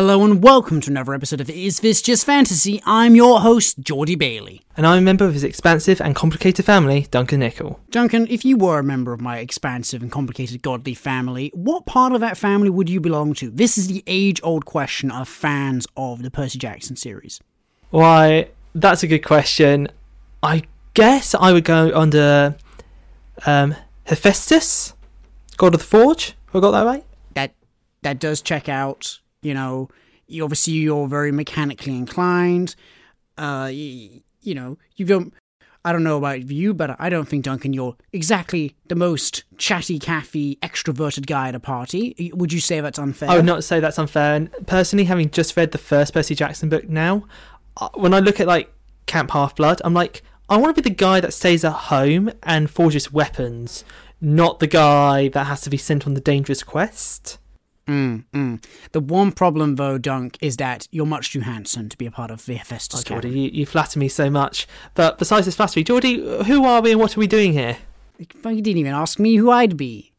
hello, and welcome to another episode of Is This Just Fantasy? I'm your host, Geordie Bailey. And I'm a member of his expansive and complicated family, Duncan Nickel. Duncan, if you were a member of my expansive and complicated godly family, what part of that family would you belong to? This is the age old question of fans of the Percy Jackson series. Why, that's a good question. I guess I would go under um, Hephaestus, God of the Forge. Have I got that right? That that does check out. You know, you, obviously you're very mechanically inclined. Uh, you, you know, you don't. I don't know about you, but I don't think Duncan, you're exactly the most chatty, caffy, extroverted guy at a party. Would you say that's unfair? I would not say that's unfair. And personally, having just read the first Percy Jackson book now, uh, when I look at like Camp Half Blood, I'm like, I want to be the guy that stays at home and forges weapons, not the guy that has to be sent on the dangerous quest. Mm, mm. The one problem, though, Dunk, is that you're much too handsome to be a part of Hephaestus Oh. Geordie, you, you flatter me so much. But besides this flattery, Geordie, who are we and what are we doing here? You didn't even ask me who I'd be.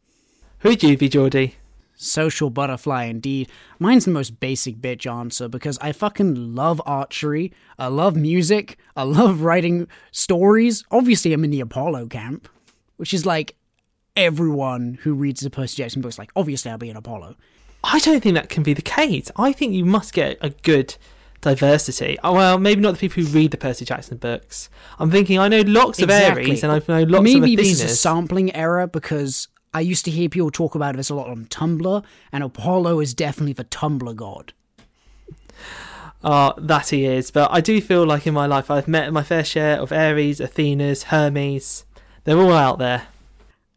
Who'd you be, Geordie? Social butterfly, indeed. Mine's the most basic bitch answer because I fucking love archery. I love music. I love writing stories. Obviously, I'm in the Apollo camp, which is like everyone who reads the Percy Jackson books. Like, obviously, I'll be an Apollo. I don't think that can be the case. I think you must get a good diversity. Oh, well, maybe not the people who read the Percy Jackson books. I'm thinking I know lots of Exactly. Ares and I know lots Maybe of Maybe this is a sampling error because I used to hear people talk about this a lot on Tumblr, and Apollo is definitely the Tumblr god. Oh, that he is. But I do feel like in my life I've met my fair share of Ares, Athenas, Hermes. They're all out there.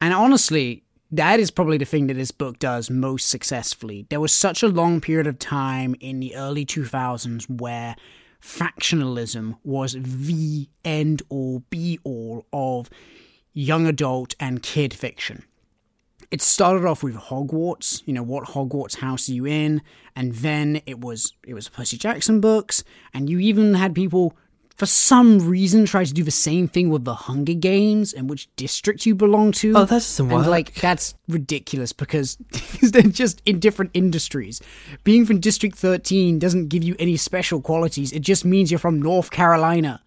And honestly, that is probably the thing that this book does most successfully. There was such a long period of time in the early 2000s where factionalism was the end all be all of young adult and kid fiction. It started off with Hogwarts, you know, what Hogwarts house are you in? And then it was it was Percy Jackson books, and you even had people for some reason try to do the same thing with the Hunger Games and which district you belong to. Oh, that doesn't And like that's ridiculous because they're just in different industries. Being from District 13 doesn't give you any special qualities. It just means you're from North Carolina.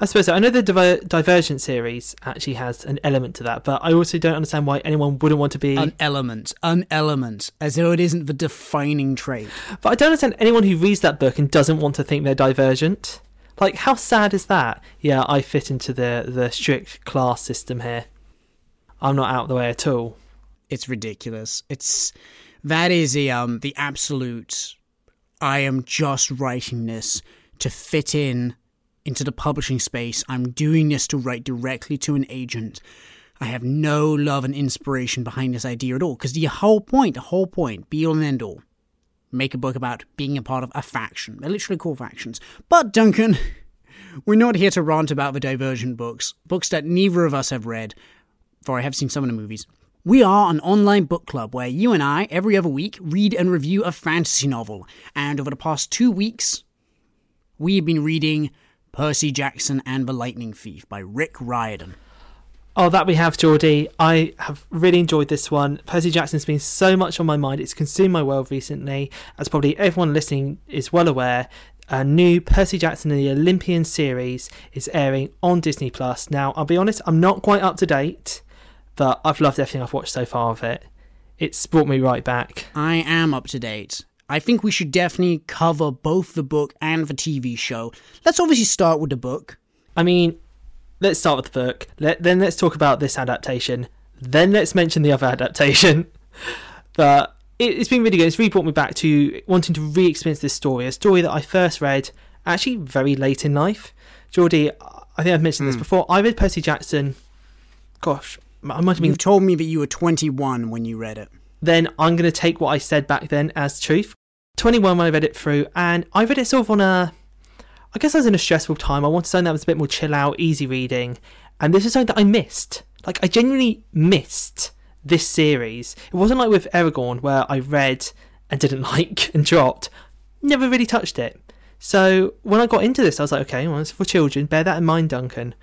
I suppose so. I know the Diver- Divergent series actually has an element to that, but I also don't understand why anyone wouldn't want to be. An element, an element, as though it isn't the defining trait. But I don't understand anyone who reads that book and doesn't want to think they're divergent. Like, how sad is that? Yeah, I fit into the the strict class system here. I'm not out of the way at all. It's ridiculous. It's that is a um the absolute. I am just writing this to fit in into the publishing space. I'm doing this to write directly to an agent. I have no love and inspiration behind this idea at all. Because the whole point, the whole point, be all and end all, make a book about being a part of a faction. They're literally called factions. But Duncan, we're not here to rant about the Divergent books, books that neither of us have read, for I have seen some of the movies. We are an online book club where you and I, every other week, read and review a fantasy novel. And over the past two weeks, we've been reading Percy Jackson and the Lightning Thief by Rick Riordan. Oh, that we have, Geordie. I have really enjoyed this one. Percy Jackson's been so much on my mind. It's consumed my world recently. As probably everyone listening is well aware, a new Percy Jackson and the Olympian series is airing on Disney Plus. Now, I'll be honest, I'm not quite up to date, but I've loved everything I've watched so far of it. It's brought me right back. I am up to date. I think we should definitely cover both the book and the TV show. Let's obviously start with the book. I mean, let's start with the book. Let, then let's talk about this adaptation. Then let's mention the other adaptation. but it, it's been really good. It's really brought me back to wanting to re-experience this story, a story that I first read actually very late in life. Geordie, I think I've mentioned this hmm. before. I read Percy Jackson. Gosh, I might have been. You told me that you were 21 when you read it. Then I'm going to take what I said back then as truth. 21 when I read it through, and I read it sort of on a. I guess I was in a stressful time. I wanted something that was a bit more chill out, easy reading, and this is something that I missed. Like I genuinely missed this series. It wasn't like with Eragon where I read and didn't like and dropped. Never really touched it. So when I got into this, I was like, okay, well, it's for children. Bear that in mind, Duncan.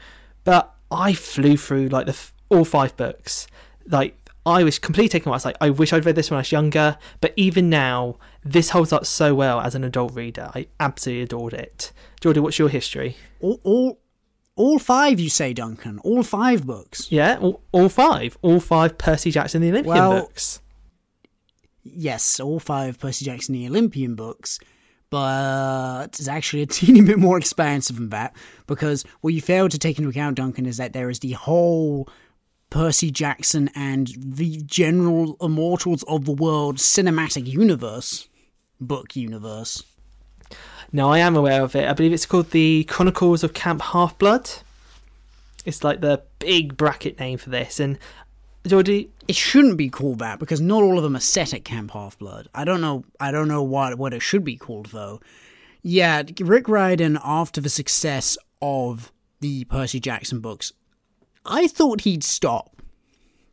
But I flew through like the all five books. Like I was completely taken. away. I was like, I wish I'd read this when I was younger. But even now, this holds up so well as an adult reader. I absolutely adored it. Geordie, what's your history? All, all, all five, you say, Duncan? All five books? Yeah, all, all five. All five Percy Jackson the Olympian Well- books. Yes, all five Percy Jackson the Olympian books, but it's actually a teeny bit more expansive than that because what you fail to take into account, Duncan, is that there is the whole Percy Jackson and the general Immortals of the World cinematic universe book universe. No, I am aware of it. I believe it's called the Chronicles of Camp Half Blood. It's like the big bracket name for this. And Geordie, It shouldn't be called that because not all of them are set at Camp Half Blood. I don't know. I don't know what what it should be called though. Yeah, Rick Riordan, after the success of the Percy Jackson books, I thought he'd stop,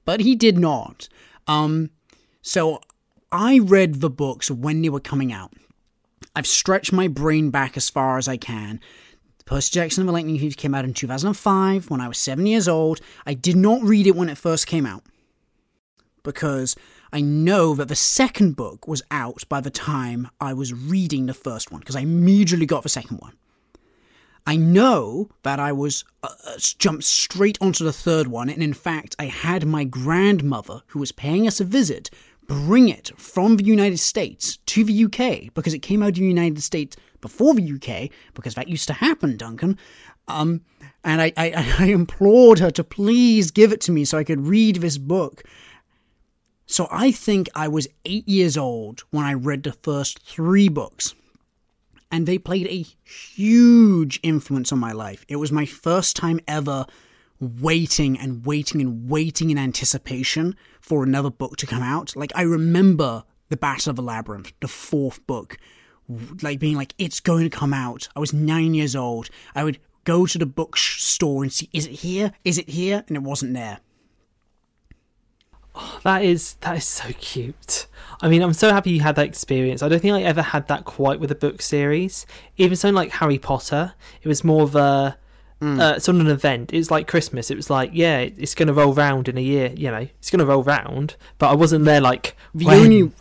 but he did not. Um, so I read the books when they were coming out. I've stretched my brain back as far as I can. Percy Jackson and the Lightning Thief came out in 2005 when I was seven years old. I did not read it when it first came out because I know that the second book was out by the time I was reading the first one because I immediately got the second one. I know that I was uh, uh, jumped straight onto the third one, and in fact, I had my grandmother, who was paying us a visit, bring it from the United States to the UK because it came out of the United States before the UK, because that used to happen, Duncan. Um, and I, I, I implored her to please give it to me so I could read this book. So I think I was eight years old when I read the first three books and they played a huge influence on my life. It was my first time ever waiting and waiting and waiting in anticipation for another book to come out. Like, I remember The Battle of the Labyrinth, the fourth book, like being like, it's going to come out. I was nine years old. I would go to the bookstore and see, is it here? Is it here? And it wasn't there. Oh, that is that is so cute. I mean, I'm so happy you had that experience. I don't think I ever had that quite with a book series. Even something like Harry Potter, it was more of a uh, sort of an event. It was like Christmas. It was like, yeah, it's going to roll round in a year. You know, it's going to roll round. But I wasn't there like The when- only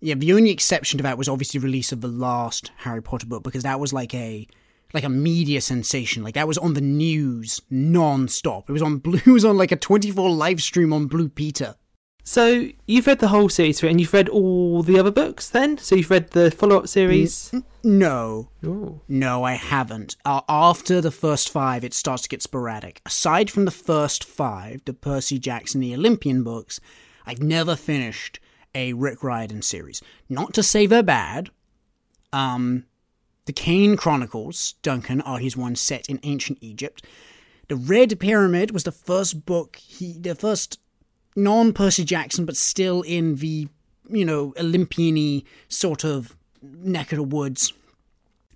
yeah, the only exception to that was obviously release of the last Harry Potter book because that was like a like a media sensation. Like that was on the news non-stop. It was on blue. It was on like a twenty-four live stream on Blue Peter. So you've read the whole series, and you've read all the other books. Then, so you've read the follow-up series. No, Ooh. no, I haven't. Uh, after the first five, it starts to get sporadic. Aside from the first five, the Percy Jackson, the Olympian books, I've never finished a Rick Riordan series. Not to say they're bad. Um, the Kane Chronicles, Duncan, are his one set in ancient Egypt. The Red Pyramid was the first book he, the first non Percy Jackson, but still in the you know Olympian sort of neck of the woods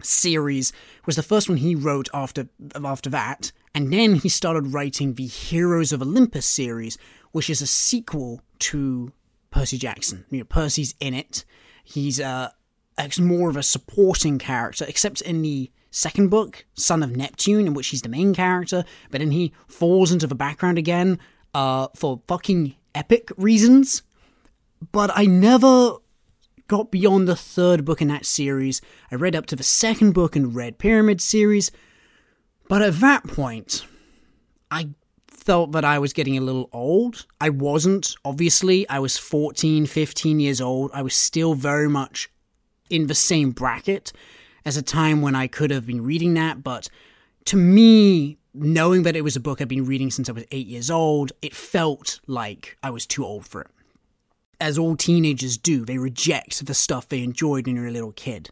series was the first one he wrote after after that, and then he started writing the Heroes of Olympus series, which is a sequel to Percy Jackson. You know, Percy's in it. He's uh, more of a supporting character, except in the second book, Son of Neptune, in which he's the main character, but then he falls into the background again uh, for fucking epic reasons. But I never got beyond the third book in that series. I read up to the second book in Red Pyramid series, but at that point, I felt that I was getting a little old. I wasn't, obviously. I was 14, 15 years old. I was still very much in the same bracket as a time when I could have been reading that, but to me, knowing that it was a book I'd been reading since I was eight years old, it felt like I was too old for it. As all teenagers do, they reject the stuff they enjoyed when you were a little kid.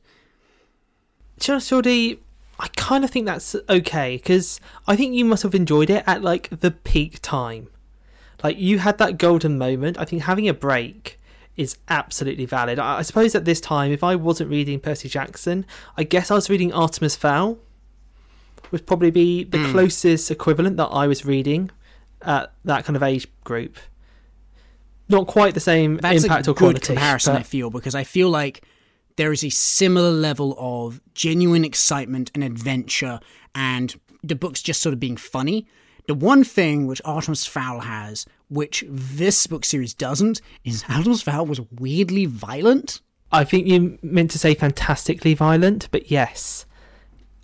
Just I kind of think that's okay because I think you must have enjoyed it at like the peak time. Like you had that golden moment. I think having a break is absolutely valid. I suppose at this time, if I wasn't reading Percy Jackson, I guess I was reading Artemis Fowl. Would probably be the hmm. closest equivalent that I was reading at that kind of age group. Not quite the same That's impact or good quality. comparison, I feel, because I feel like there is a similar level of genuine excitement and adventure, and the book's just sort of being funny. The one thing which Artemis Fowl has, which this book series doesn't, is Artemis Fowl was weirdly violent. I think you meant to say fantastically violent, but yes.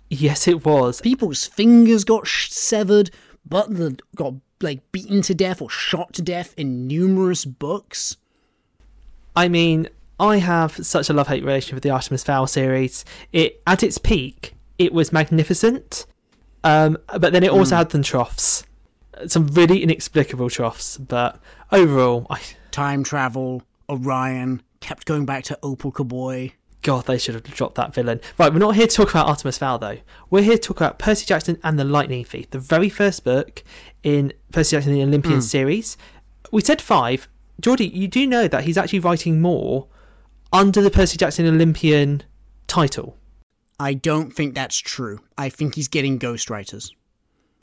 Yes, it was. People's fingers got sh- severed, Butler got like beaten to death or shot to death in numerous books. I mean, I have such a love hate relationship with the Artemis Fowl series. It at its peak, it was magnificent, um, but then it also Mm. had some troughs, some really inexplicable troughs. But overall, I, Time travel, Orion, kept going back to Opal Koboi. God, they should have dropped that villain. Right, we're not here to talk about Artemis Fowl though. We're here to talk about Percy Jackson and the Lightning Thief, the very first book in Percy Jackson and the Olympian Hmm. series. We said five. Geordie, you do know that he's actually writing more under the Percy Jackson Olympian title. I don't think that's true. I think he's getting ghostwriters.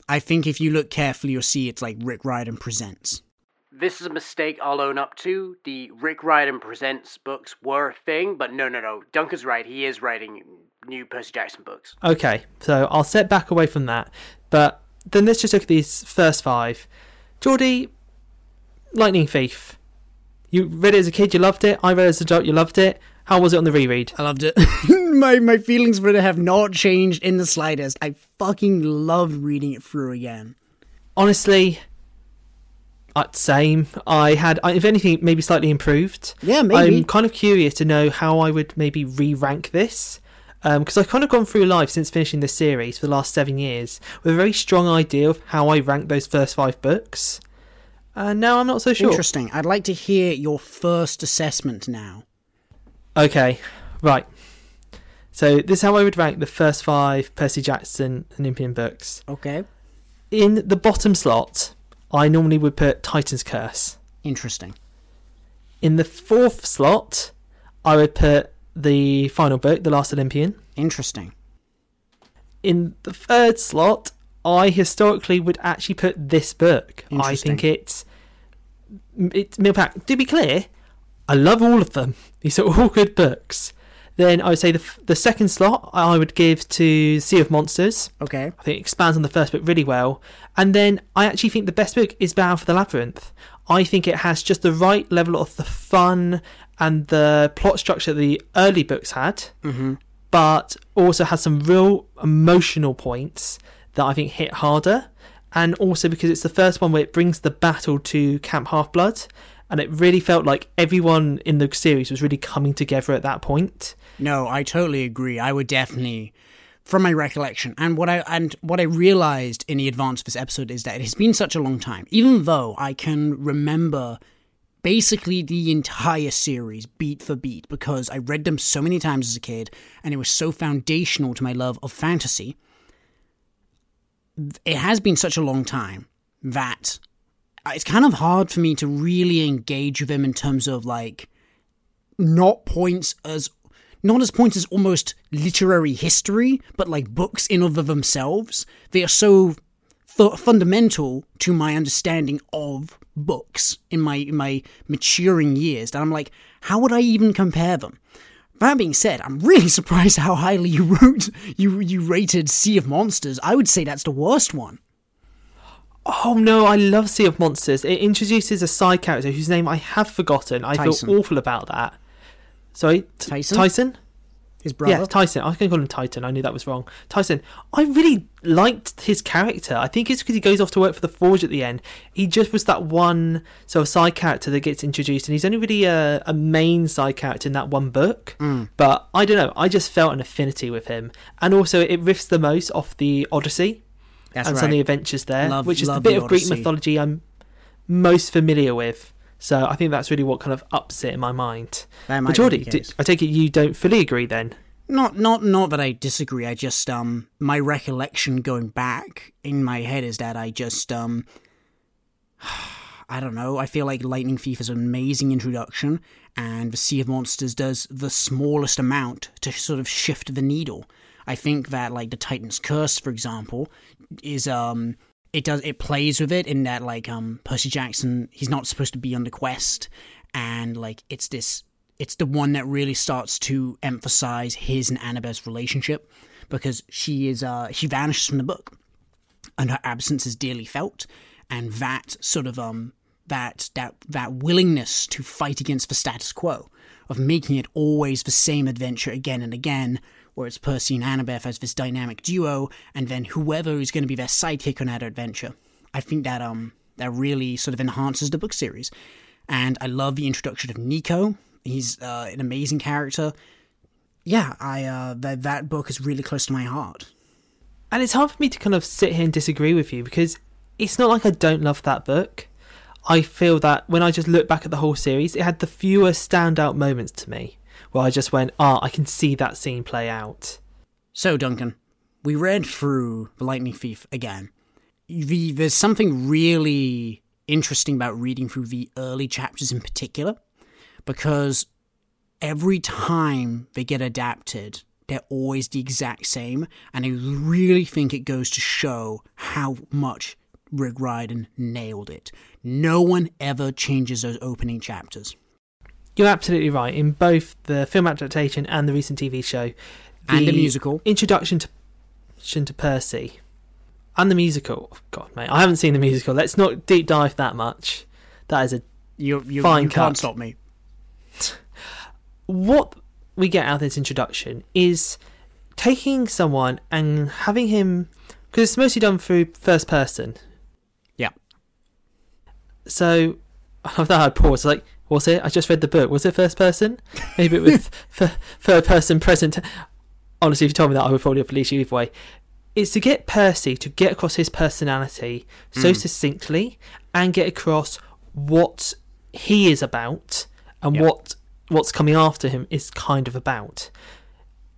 I think if you look carefully, you'll see it's like Rick Riordan Presents. This is a mistake I'll own up to. The Rick Riordan Presents books were a thing, but no, no, no. Duncan's right. He is writing new Percy Jackson books. Okay, so I'll step back away from that. But then let's just look at these first five. Geordie, Lightning Thief. You read it as a kid, you loved it. I read it as an adult, you loved it. How was it on the reread? I loved it. my my feelings for it have not changed in the slightest. I fucking loved reading it through again. Honestly, uh, same. I had, if anything, maybe slightly improved. Yeah, maybe. I'm kind of curious to know how I would maybe re-rank this. Because I've kind of gone through life since finishing this series for the last seven years with a very strong idea of how I rank those first five books. And now I'm not so sure. Interesting. I'd like to hear your first assessment now. Okay, right. So this is how I would rank the first five Percy Jackson Olympian books. Okay. In the bottom slot, I normally would put Titan's Curse. Interesting. In the fourth slot, I would put the final book, The Last Olympian. Interesting. In the third slot, I historically would actually put this book. I think it's it's Millpack. To be clear, I love all of them. These are all good books. Then I would say the f- the second slot I would give to Sea of Monsters. Okay. I think it expands on the first book really well. And then I actually think the best book is Battle for the Labyrinth. I think it has just the right level of the fun and the plot structure the early books had, Mm-hmm. but also has some real emotional points that I think hit harder. And also because it's the first one where it brings the battle to Camp Half Blood. And it really felt like everyone in the series was really coming together at that point. No, I totally agree. I would definitely, from my recollection, and what I and what I realized in the advance of this episode is that it has been such a long time. Even though I can remember basically the entire series beat for beat because I read them so many times as a kid, and it was so foundational to my love of fantasy. It has been such a long time that it's kind of hard for me to really engage with him in terms of like not points as not as points as almost literary history, but like books in of themselves. They are so th- fundamental to my understanding of books in my in my maturing years that I'm like, how would I even compare them? That being said, I'm really surprised how highly you wrote you you rated Sea of Monsters. I would say that's the worst one. Oh no, I love Sea of Monsters. It introduces a side character whose name I have forgotten. I Tyson. feel awful about that. Sorry, T- Tyson? Tyson? His brother. Yeah, Tyson. I was going to call him Titan. I knew that was wrong. Tyson. I really liked his character. I think it's because he goes off to work for the Forge at the end. He just was that one sort of side character that gets introduced, and he's only really a, a main side character in that one book. Mm. But I don't know. I just felt an affinity with him, and also it riffs the most off the Odyssey That's and right. some of the adventures there, Love- which is the bit the of Greek mythology I'm most familiar with. So I think that's really what kind of ups it in my mind. But be Geordie, the d- case. I take it you don't fully agree then? Not not not that I disagree. I just um my recollection going back in my head is that I just um I don't know. I feel like Lightning Thief is an amazing introduction, and the Sea of Monsters does the smallest amount to sort of shift the needle. I think that like the Titan's Curse, for example, is um it does it plays with it in that like um Percy Jackson he's not supposed to be on the quest, and like it's this it's the one that really starts to emphasize his and Annabeth's relationship because she is uh she vanishes from the book and her absence is dearly felt. And that sort of um that that that willingness to fight against the status quo of making it always the same adventure again and again, where it's Percy and Annabeth as this dynamic duo, and then whoever is going to be their sidekick on that adventure. I think that um that really sort of enhances the book series, and I love the introduction of Nico. He's uh, an amazing character. Yeah, I uh, that that book is really close to my heart. And it's hard for me to kind of sit here and disagree with you because it's not like I don't love that book. I feel that when I just look back at the whole series, it had the fewer standout moments to me where I just went, ah, oh, I can see that scene play out. So, Duncan, we read through The Lightning Thief again. The, there's something really interesting about reading through the early chapters in particular, because every time they get adapted, they're always the exact same, and I really think it goes to show how much Rick Riordan nailed it. No one ever changes those opening chapters. You're absolutely right. In both the film adaptation and the recent TV show, the and the musical introduction to, to Percy and the musical. Oh, God, mate, I haven't seen the musical. Let's not deep dive that much. That is a you, you, fine you cut. can't stop me. What we get out of this introduction is taking someone and having him because it's mostly done through first person Yeah. so I thought I'd pause. Like, was it? I just read the book. Was it first person? Maybe with f- third person present. Honestly, if you told me that, I would probably have released you either way. It's to get Percy to get across his personality so Mm. succinctly and get across what he is about and Yep. what what's coming after him is kind of about.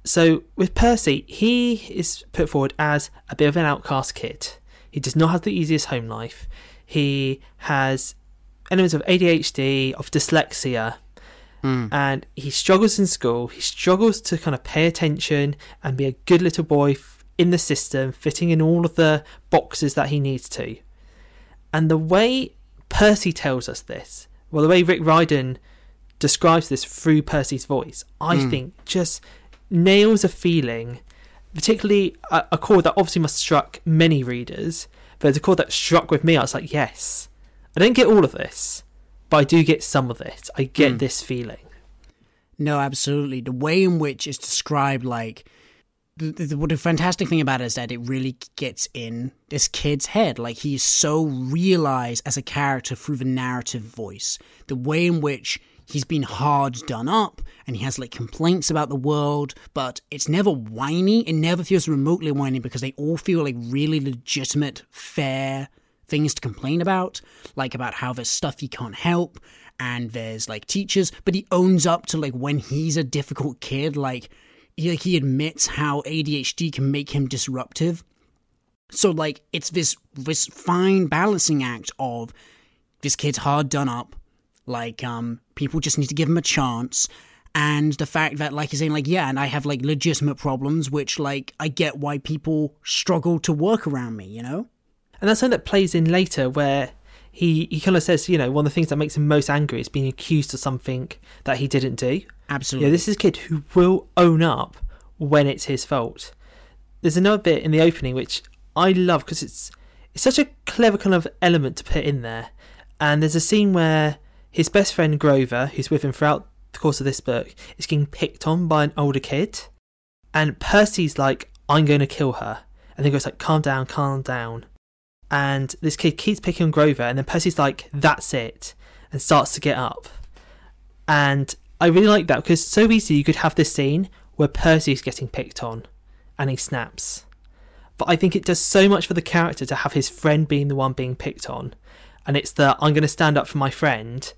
So with Percy, he is put forward as a bit of an outcast kid. He does not have the easiest home life. He has elements of ADHD, of dyslexia, Mm. and he struggles in school. He struggles to kind of pay attention and be a good little boy in the system, fitting in all of the boxes that he needs to. And the way Percy tells us this, well, the way Rick Riordan describes this through Percy's voice, I Mm. think just nails a feeling, particularly a, a chord that obviously must struck many readers, but it's a chord that struck with me. I was like, yes, I don't get all of this, but I do get some of it. I get Mm. this feeling. No, absolutely. The way in which it's described, like, the, the, what the fantastic thing about it is that it really gets in this kid's head. Like, he's so realized as a character through the narrative voice. The way in which he's been hard done up and he has, like, complaints about the world, but it's never whiny. It never feels remotely whiny because they all feel like really legitimate, fair things to complain about, like about how there's stuff he can't help and there's like teachers, but he owns up to like when he's a difficult kid, like he, like, he admits how ADHD can make him disruptive. So like it's this this fine balancing act of this kid's hard done up, like um people just need to give him a chance. And the fact that, like, he's saying, like, yeah, and I have, like, legitimate problems, which, like, I get why people struggle to work around me, you know? And that's something that plays in later where he, he kind of says, you know, one of the things that makes him most angry is being accused of something that he didn't do. Absolutely. Yeah, this is a kid who will own up when it's his fault. There's another bit in the opening which I love because it's it's such a clever kind of element to put in there. And there's a scene where his best friend Grover, who's with him throughout the course of this book, is getting picked on by an older kid, and Percy's like, "I'm going to kill her," and then goes like, "Calm down, calm down." And this kid keeps picking on Grover, and then Percy's like, "That's it," and starts to get up. And I really like that because so easily you could have this scene where Percy's getting picked on and he snaps. But I think it does so much for the character to have his friend being the one being picked on. And it's the I'm going to stand up for my friend.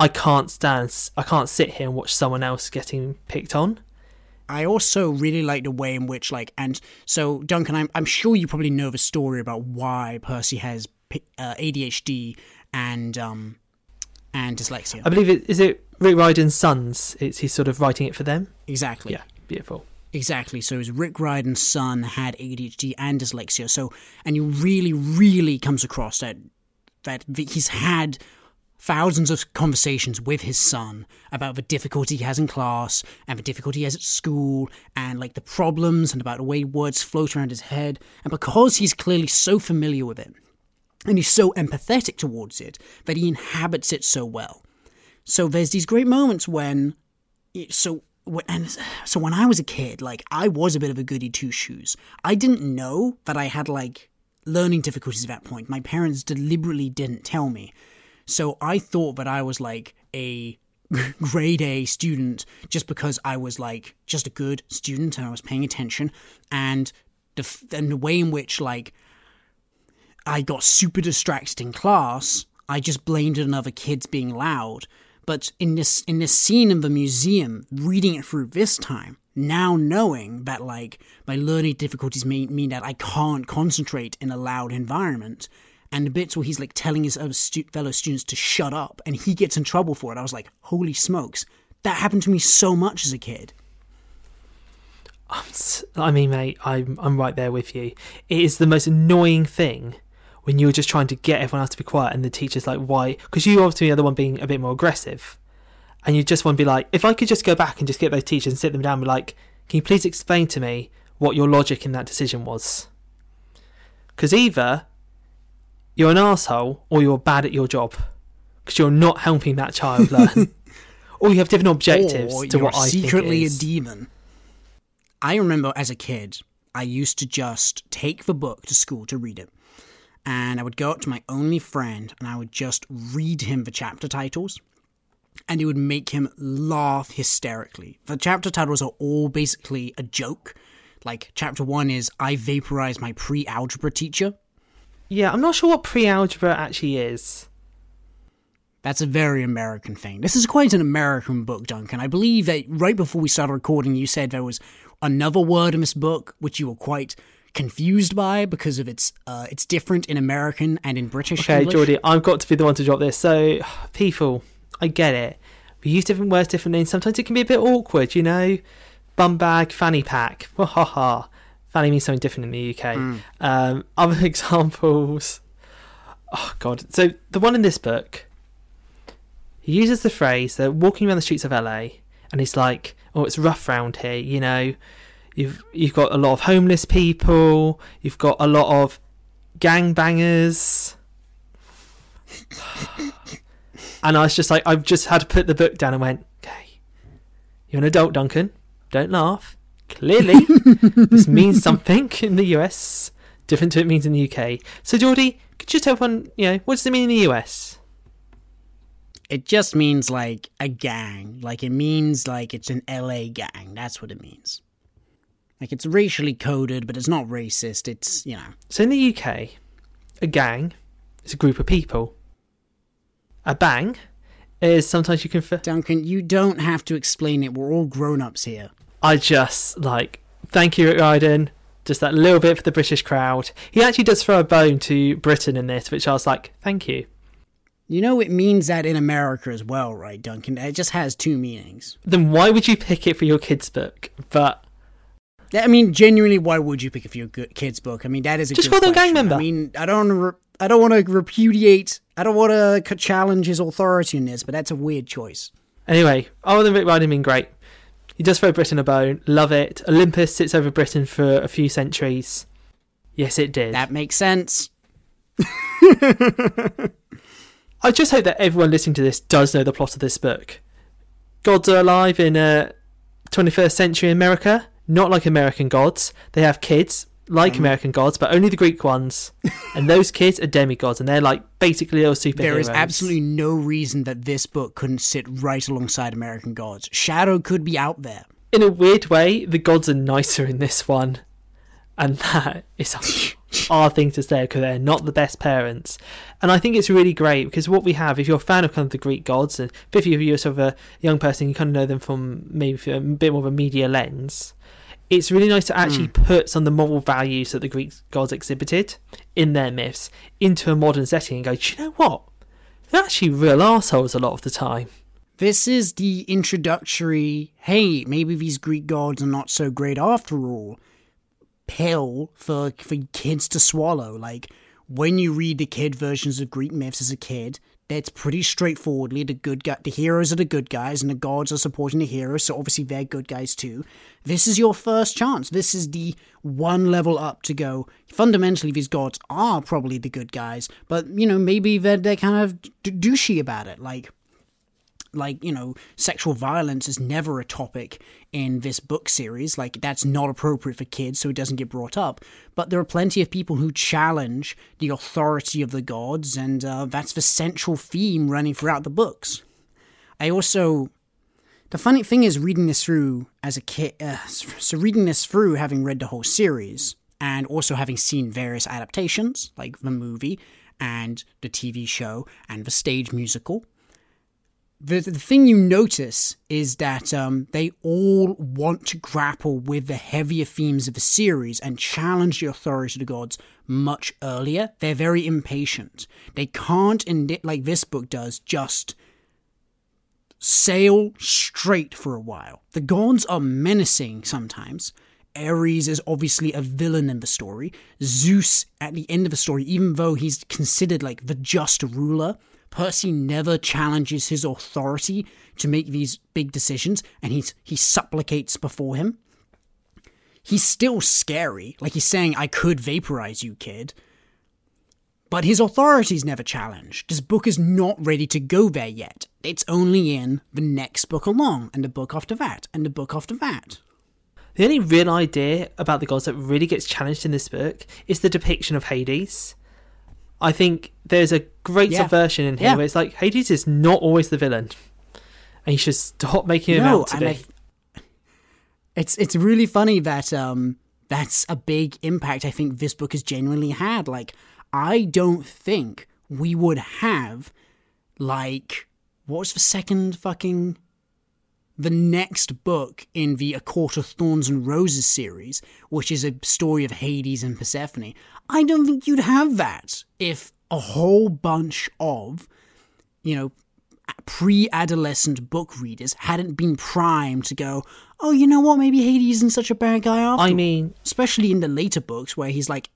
I can't stand, I can't sit here and watch someone else getting picked on. I also really like the way in which, like, and so Duncan, I'm I'm sure you probably know the story about why Percy has uh, ADHD and um and dyslexia. I believe it is it Rick Riordan's sons. It's he's sort of writing it for them. exactly. Yeah, beautiful. Exactly. So his Rick Riordan's son had ADHD and dyslexia. So and he really, really comes across that that he's had thousands of conversations with his son about the difficulty he has in class and the difficulty he has at school and like the problems and about the way words float around his head. And because he's clearly so familiar with it and he's so empathetic towards it that he inhabits it so well. So there's these great moments when so and so when I was a kid, like I was a bit of a goody two shoes. I didn't know that I had like learning difficulties at that point. My parents deliberately didn't tell me. So I thought that I was like a grade A student just because I was like just a good student and I was paying attention and the f- and the way in which like I got super distracted in class, I just blamed it on other kids being loud. But in this in this scene in the museum, reading it through this time, now knowing that like my learning difficulties mean mean that I can't concentrate in a loud environment, and bits where he's like telling his other stu- fellow students to shut up, and he gets in trouble for it, I was like, holy smokes, that happened to me so much as a kid. I mean, mate, I'm I'm right there with you. It is the most annoying thing when you're just trying to get everyone else to be quiet, and the teacher's like, "Why?" Because you obviously are the one being a bit more aggressive, and you just want to be like, "If I could just go back and just get those teachers and sit them down, and be like, can you please explain to me what your logic in that decision was?" Because either you're an asshole or you're bad at your job because you're not helping that child learn, or you have different objectives or to what I secretly a demon. I remember as a kid, I used to just take the book to school to read it. And I would go up to my only friend and I would just read him the chapter titles. And it would make him laugh hysterically. The chapter titles are all basically a joke. Like, chapter one is I vaporize my pre algebra teacher. Yeah, I'm not sure what pre-algebra actually is. That's a very American thing. This is quite an American book, Duncan. I believe that right before we started recording, you said there was another word in this book which you were quite confused by because of its uh, it's different in American and in British. Okay, English. Geordie, I've got to be the one to drop this. So, people, I get it. We use different words, different names. Sometimes it can be a bit awkward, you know? Bum bag, fanny pack. Ha ha Fanny means something different in the UK. Um, other examples. Oh, God. So, the one in this book, he uses the phrase, they're walking around the streets of LA, and he's like, oh, it's rough round here, you know? You've, you've got a lot of homeless people, you've got a lot of gangbangers. and I was just like, I've just had to put the book down and went, okay, you're an adult, Duncan. Don't laugh. Clearly, this means something in the US, different to what it means in the UK. So, Geordie, could you tell everyone, you know, what does it mean in the US? It just means like a gang. Like it means like it's an LA gang. That's what it means. Like it's racially coded, but it's not racist. It's you know. So, in the UK, a gang is a group of people. A bang is sometimes you can. F- Duncan, you don't have to explain it. We're all grown ups here. I just like thank you, Rick Riordan. Just that little bit for the British crowd. He actually does throw a bone to Britain in this, which I was like, thank you. You know it means that in America as well, right, Duncan? It just has two meanings. Then why would you pick it for your kids' book? But I mean, genuinely, why would you pick it for your kid's book? I mean, that is a Just call them gang member. I mean, I don't, re- I don't want to repudiate, I don't want to challenge his authority in this, but that's a weird choice. anyway, other than Rick Riordan being great, he does throw Britain a bone. Love it. Olympus sits over Britain for a few centuries. Yes, it did. That makes sense. I just hope that everyone listening to this does know the plot of this book. Gods are alive in uh, 21st century America, not like American gods. They have kids, like mm. American gods, but only the Greek ones. and those kids are demigods, and they're like basically little superheroes. There is absolutely no reason that this book couldn't sit right alongside American Gods. Shadow could be out there. In a weird way, the gods are nicer in this one. And that is a hard thing to say because they're not the best parents. And I think it's really great because what we have, if you're a fan of kind of the Greek gods, and if you're sort of a young person, you kind of know them from maybe a bit more of a media lens. It's really nice to actually hmm. put some of the moral values that the Greek gods exhibited in their myths into a modern setting and go, do you know what? They're actually real assholes a lot of the time. This is the introductory, hey, maybe these Greek gods are not so great after all, pill for, for kids to swallow. Like, when you read the kid versions of Greek myths as a kid, that's pretty straightforwardly the good guy, the heroes are the good guys and the gods are supporting the heroes, so obviously they're good guys too. This is your first chance. This is the one level up to go. Fundamentally, these gods are probably the good guys, but you know maybe they're they're kind of d- douchey about it. Like like, you know, sexual violence is never a topic in this book series. Like, that's not appropriate for kids, so it doesn't get brought up. But there are plenty of people who challenge the authority of the gods, and uh, that's the central theme running throughout the books. I also. The funny thing is, reading this through as a kid, uh, so reading this through having read the whole series, and also having seen various adaptations, like the movie and the TV show and the stage musical, the, the thing you notice is that um, they all want to grapple with the heavier themes of the series and challenge the authority of the gods much earlier. They're very impatient. They can't, in like this book does, just sail straight for a while. The gods are menacing sometimes. Ares is obviously a villain in the story. Zeus, at the end of the story, even though he's considered like the just ruler, Percy never challenges his authority to make these big decisions, and he's he supplicates before him. He's still scary, like he's saying, "I could vaporize you, kid." But his authority is never challenged. This book is not ready to go there yet. It's only in the next book along, and the book after that, and the book after that. The only real idea about the gods that really gets challenged in this book is the depiction of Hades. I think there's a great Yeah. subversion in here Yeah. where it's like Hades is not always the villain, and you should stop making him no, out to be. I, it's it's really funny that um that's a big impact I think this book has genuinely had. Like, I don't think we would have like what was the second fucking the next book in the A Court of Thorns and Roses series, which is a story of Hades and Persephone. I don't think you'd have that if a whole bunch of, you know, pre adolescent book readers hadn't been primed to go, oh, you know what, maybe Hades isn't such a bad guy after I mean, especially in the later books where he's like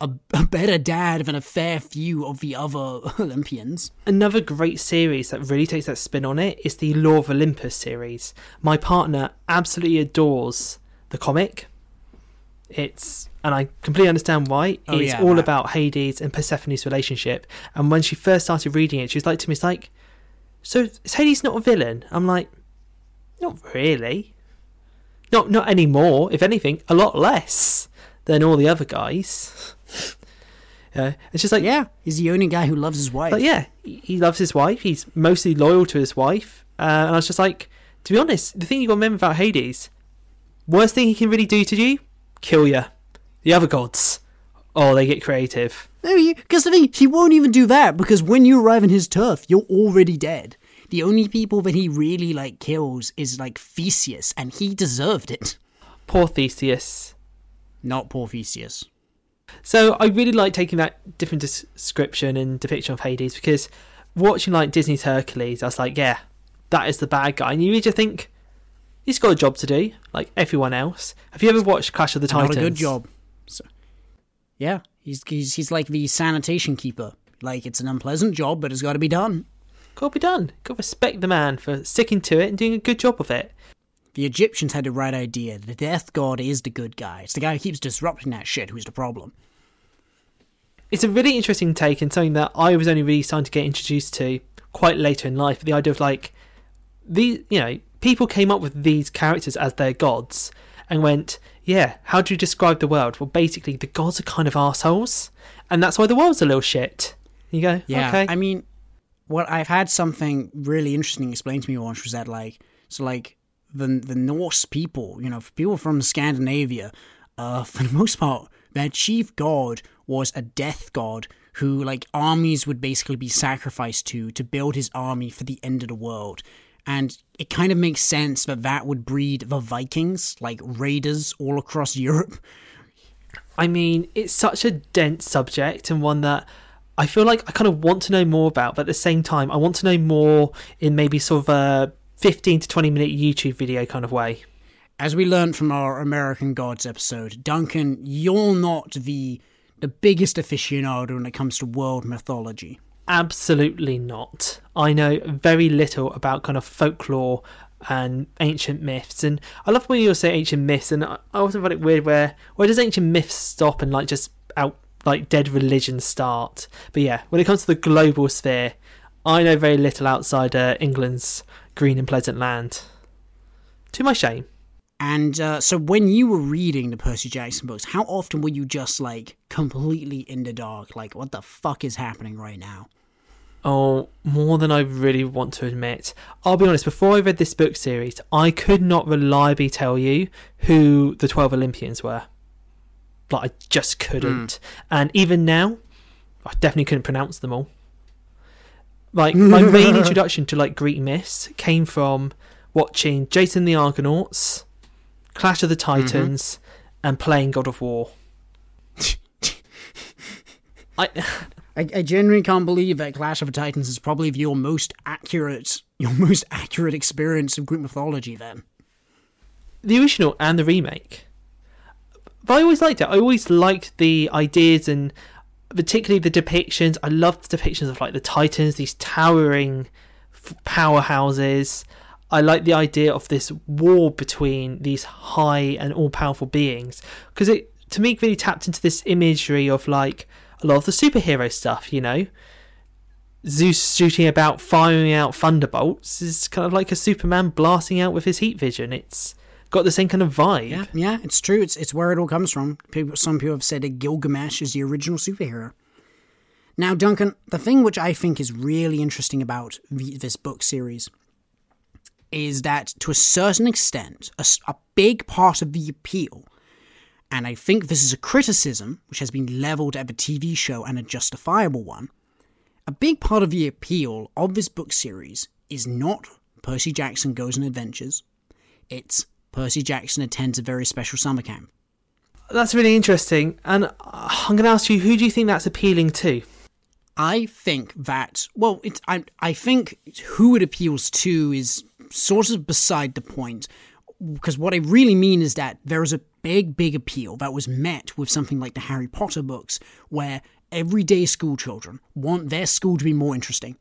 a, a better dad than a fair few of the other Olympians. another great series that really takes that spin on it is the Law of Olympus series. My partner absolutely adores the comic. It's and I completely understand why. Oh, it's yeah, all that- about Hades and Persephone's relationship. And when she first started reading it, she was like to me, "It's like, so is Hades not a villain?" I'm like, "Not really. Not not anymore. If anything, a lot less than all the other guys." yeah, it's just like Yeah, he's the only guy who loves his wife. but yeah, he he loves his wife. He's mostly loyal to his wife. Uh, and I was just like, to be honest, the thing you got to remember about Hades, worst thing he can really do to you, kill you. The other gods, oh, they get creative. No, because the thing, he won't even do that because when you arrive in his turf, you're already dead. The only people that he really like kills is like Theseus, and he deserved it. Poor Theseus. Not poor Theseus. So I really like taking that different description and depiction of Hades because watching like Disney's Hercules, I was like, yeah, that is the bad guy. And you just think he's got a job to do, like everyone else. Have you ever watched Clash of the Titans? Not a good job. So, yeah, he's, he's he's like the sanitation keeper. Like it's an unpleasant job, but it's got to be done. Got to be done. Got to respect the man for sticking to it and doing a good job of it. The Egyptians had the right idea. The death god is the good guy. It's the guy who keeps disrupting that shit who's the problem. It's a really interesting take and something that I was only really starting to get introduced to quite later in life. The idea of like these, you know people came up with these characters as their gods and went, yeah, how do you describe the world? Well, basically the gods are kind of assholes, and that's why the world's a little shit. You go, Yeah, okay, I mean, what I've had something really interesting explained to me once was that like, so like the the Norse people, you know, people from Scandinavia, uh, for the most part, their chief god was a death god who like armies would basically be sacrificed to to build his army for the end of the world. And it kind of makes sense that that would breed the Vikings, like raiders all across Europe. I mean, it's such a dense subject and one that I feel like I kind of want to know more about, but at the same time, I want to know more in maybe sort of a 15 to 20 minute YouTube video kind of way. as we learned from our American Gods episode, Duncan, you're not the the biggest aficionado when it comes to world mythology. Absolutely not. I know very little about kind of folklore and ancient myths, and I love when you say ancient myths, and I also find it weird where where does ancient myths stop and like just out like dead religion start? But yeah, when it comes to the global sphere, I know very little outside uh, England's green and pleasant land. To my shame. And uh, so, when you were reading the Percy Jackson books, how often were you just like completely in the dark? Like, what the fuck is happening right now? Oh, more than I really want to admit. I'll be honest, before I read this book series, I could not reliably tell you who the 12 Olympians were. Like, I just couldn't. Mm. And even now, I definitely couldn't pronounce them all. Like, my main introduction to, like, Greek myths came from watching Jason the Argonauts, Clash of the mm-hmm. Titans, mm-hmm. and playing God of War. I. I, I genuinely can't believe that Clash of the Titans is probably your most accurate, your most accurate experience of Greek mythology. Then, the original and the remake. But I always liked it. I always liked the ideas and particularly the depictions. I love the depictions of like the Titans, these towering powerhouses. I like the idea of this war between these high and all powerful beings because it to me really tapped into this imagery of like a lot of the superhero stuff, you know. Zeus shooting about, firing out thunderbolts is kind of like a Superman blasting out with his heat vision. It's got the same kind of vibe. Yeah, yeah, it's true. It's it's where it all comes from. People, some people have said that Gilgamesh is the original superhero. Now, Duncan, the thing which I think is really interesting about this book series is that, to a certain extent, a, a big part of the appeal and I think this is a criticism which has been leveled at the TV show and a justifiable one. A big part of the appeal of this book series is not Percy Jackson Goes on Adventures, it's Percy Jackson attends a very special summer camp. That's really interesting, and I'm going to ask you, who do you think that's appealing to? I think that well, it's I I think who it appeals to is sort of beside the point because what I really mean is that there is a big, big appeal that was met with something like the Harry Potter books, where everyday school children want their school to be more interesting.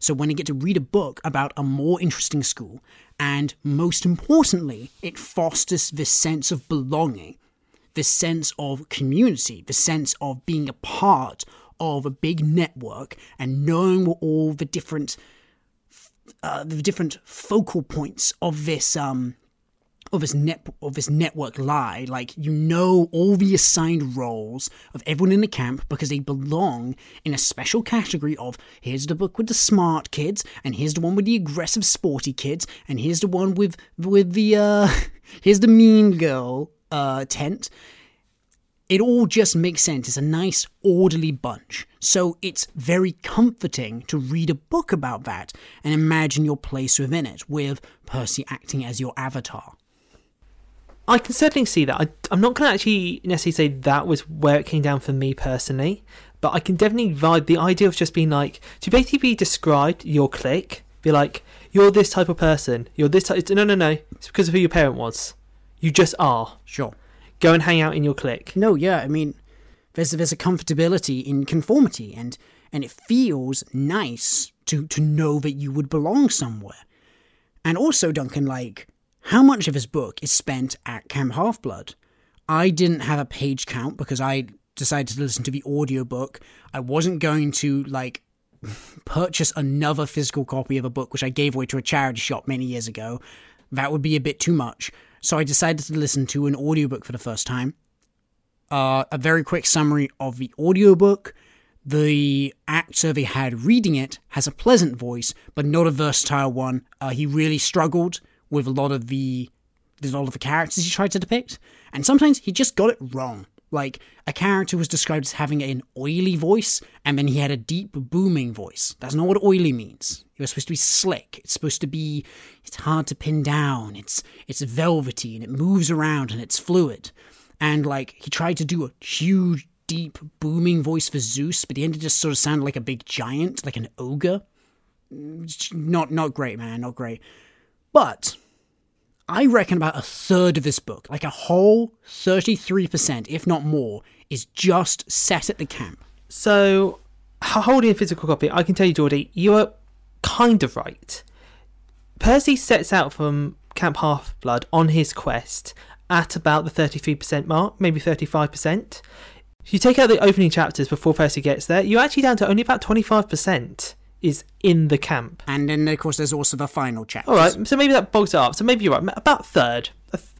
So when they get to read a book about a more interesting school, and most importantly, it fosters this sense of belonging, this sense of community, the sense of being a part of a big network and knowing what all the different uh, the different focal points of this um, of this net of this network lie like you know all the assigned roles of everyone in the camp because they belong in a special category of here's the book with the smart kids and here's the one with the aggressive sporty kids and here's the one with with the uh here's the mean girl uh tent it all just makes sense. It's a nice, orderly bunch. So it's very comforting to read a book about that and imagine your place within it, with Percy acting as your avatar. I can certainly see that. I, am not going to actually necessarily say that was where it came down for me personally, but I can definitely vibe the idea of just being like to basically be described your clique, be like you're this type of person, you're this type. No, no, no. It's because of who your parent was. You just are. Sure. Go and hang out in your clique. No, yeah. I mean, there's there's a comfortability in conformity, and and it feels nice to to know that you would belong somewhere. And also, Duncan, like how much of his book is spent at Camp Half Blood? I didn't have a page count because I decided to listen to the audiobook. I wasn't going to like purchase another physical copy of a book which I gave away to a charity shop many years ago. That would be a bit too much. So I decided to listen to an audiobook for the first time. Uh, a very quick summary of the audiobook. The actor they had reading it has a pleasant voice, but not a versatile one. Uh, he really struggled with a lot of the a lot of the characters he tried to depict, and sometimes he just got it wrong. Like a character was described as having an oily voice, and then he had a deep booming voice. That's not what oily means. It was supposed to be slick. It's supposed to be. It's hard to pin down. It's it's velvety and it moves around and it's fluid. And like he tried to do a huge, deep, booming voice for Zeus, but he ended just sort of sounded like a big giant, like an ogre. Not not great, man. Not great. But I reckon about a third of this book, like a whole 33%, if not more, is just set at the camp. So, holding a physical copy, I can tell you, Geordie, you are kind of right. Percy sets out from Camp Half Blood on his quest at about the 33% mark, maybe 35%. If you take out the opening chapters before Percy gets there, you're actually down to only about 25% is in the camp. And then, of course, there's also the final chapter. All right, so maybe that bogs it up. So maybe you're right, about third,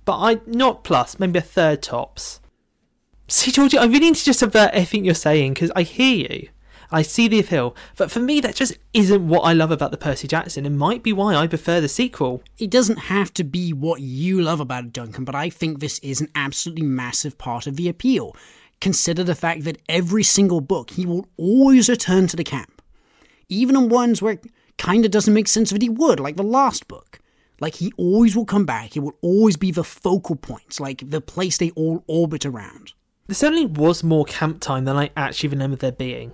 but I not plus, maybe a third tops. See, Georgie, I really need to just avert everything you're saying because I hear you. I see the appeal, but for me, that just isn't what I love about the Percy Jackson. It might be why I prefer the sequel. It doesn't have to be what you love about it, Duncan, but I think this is an absolutely massive part of the appeal. Consider the fact that every single book he will always return to the camp, even in ones where it kind of doesn't make sense that he would, like the last book. Like he always will come back. He will always be the focal point, like the place they all orbit around. There certainly was more camp time than I actually remember there being.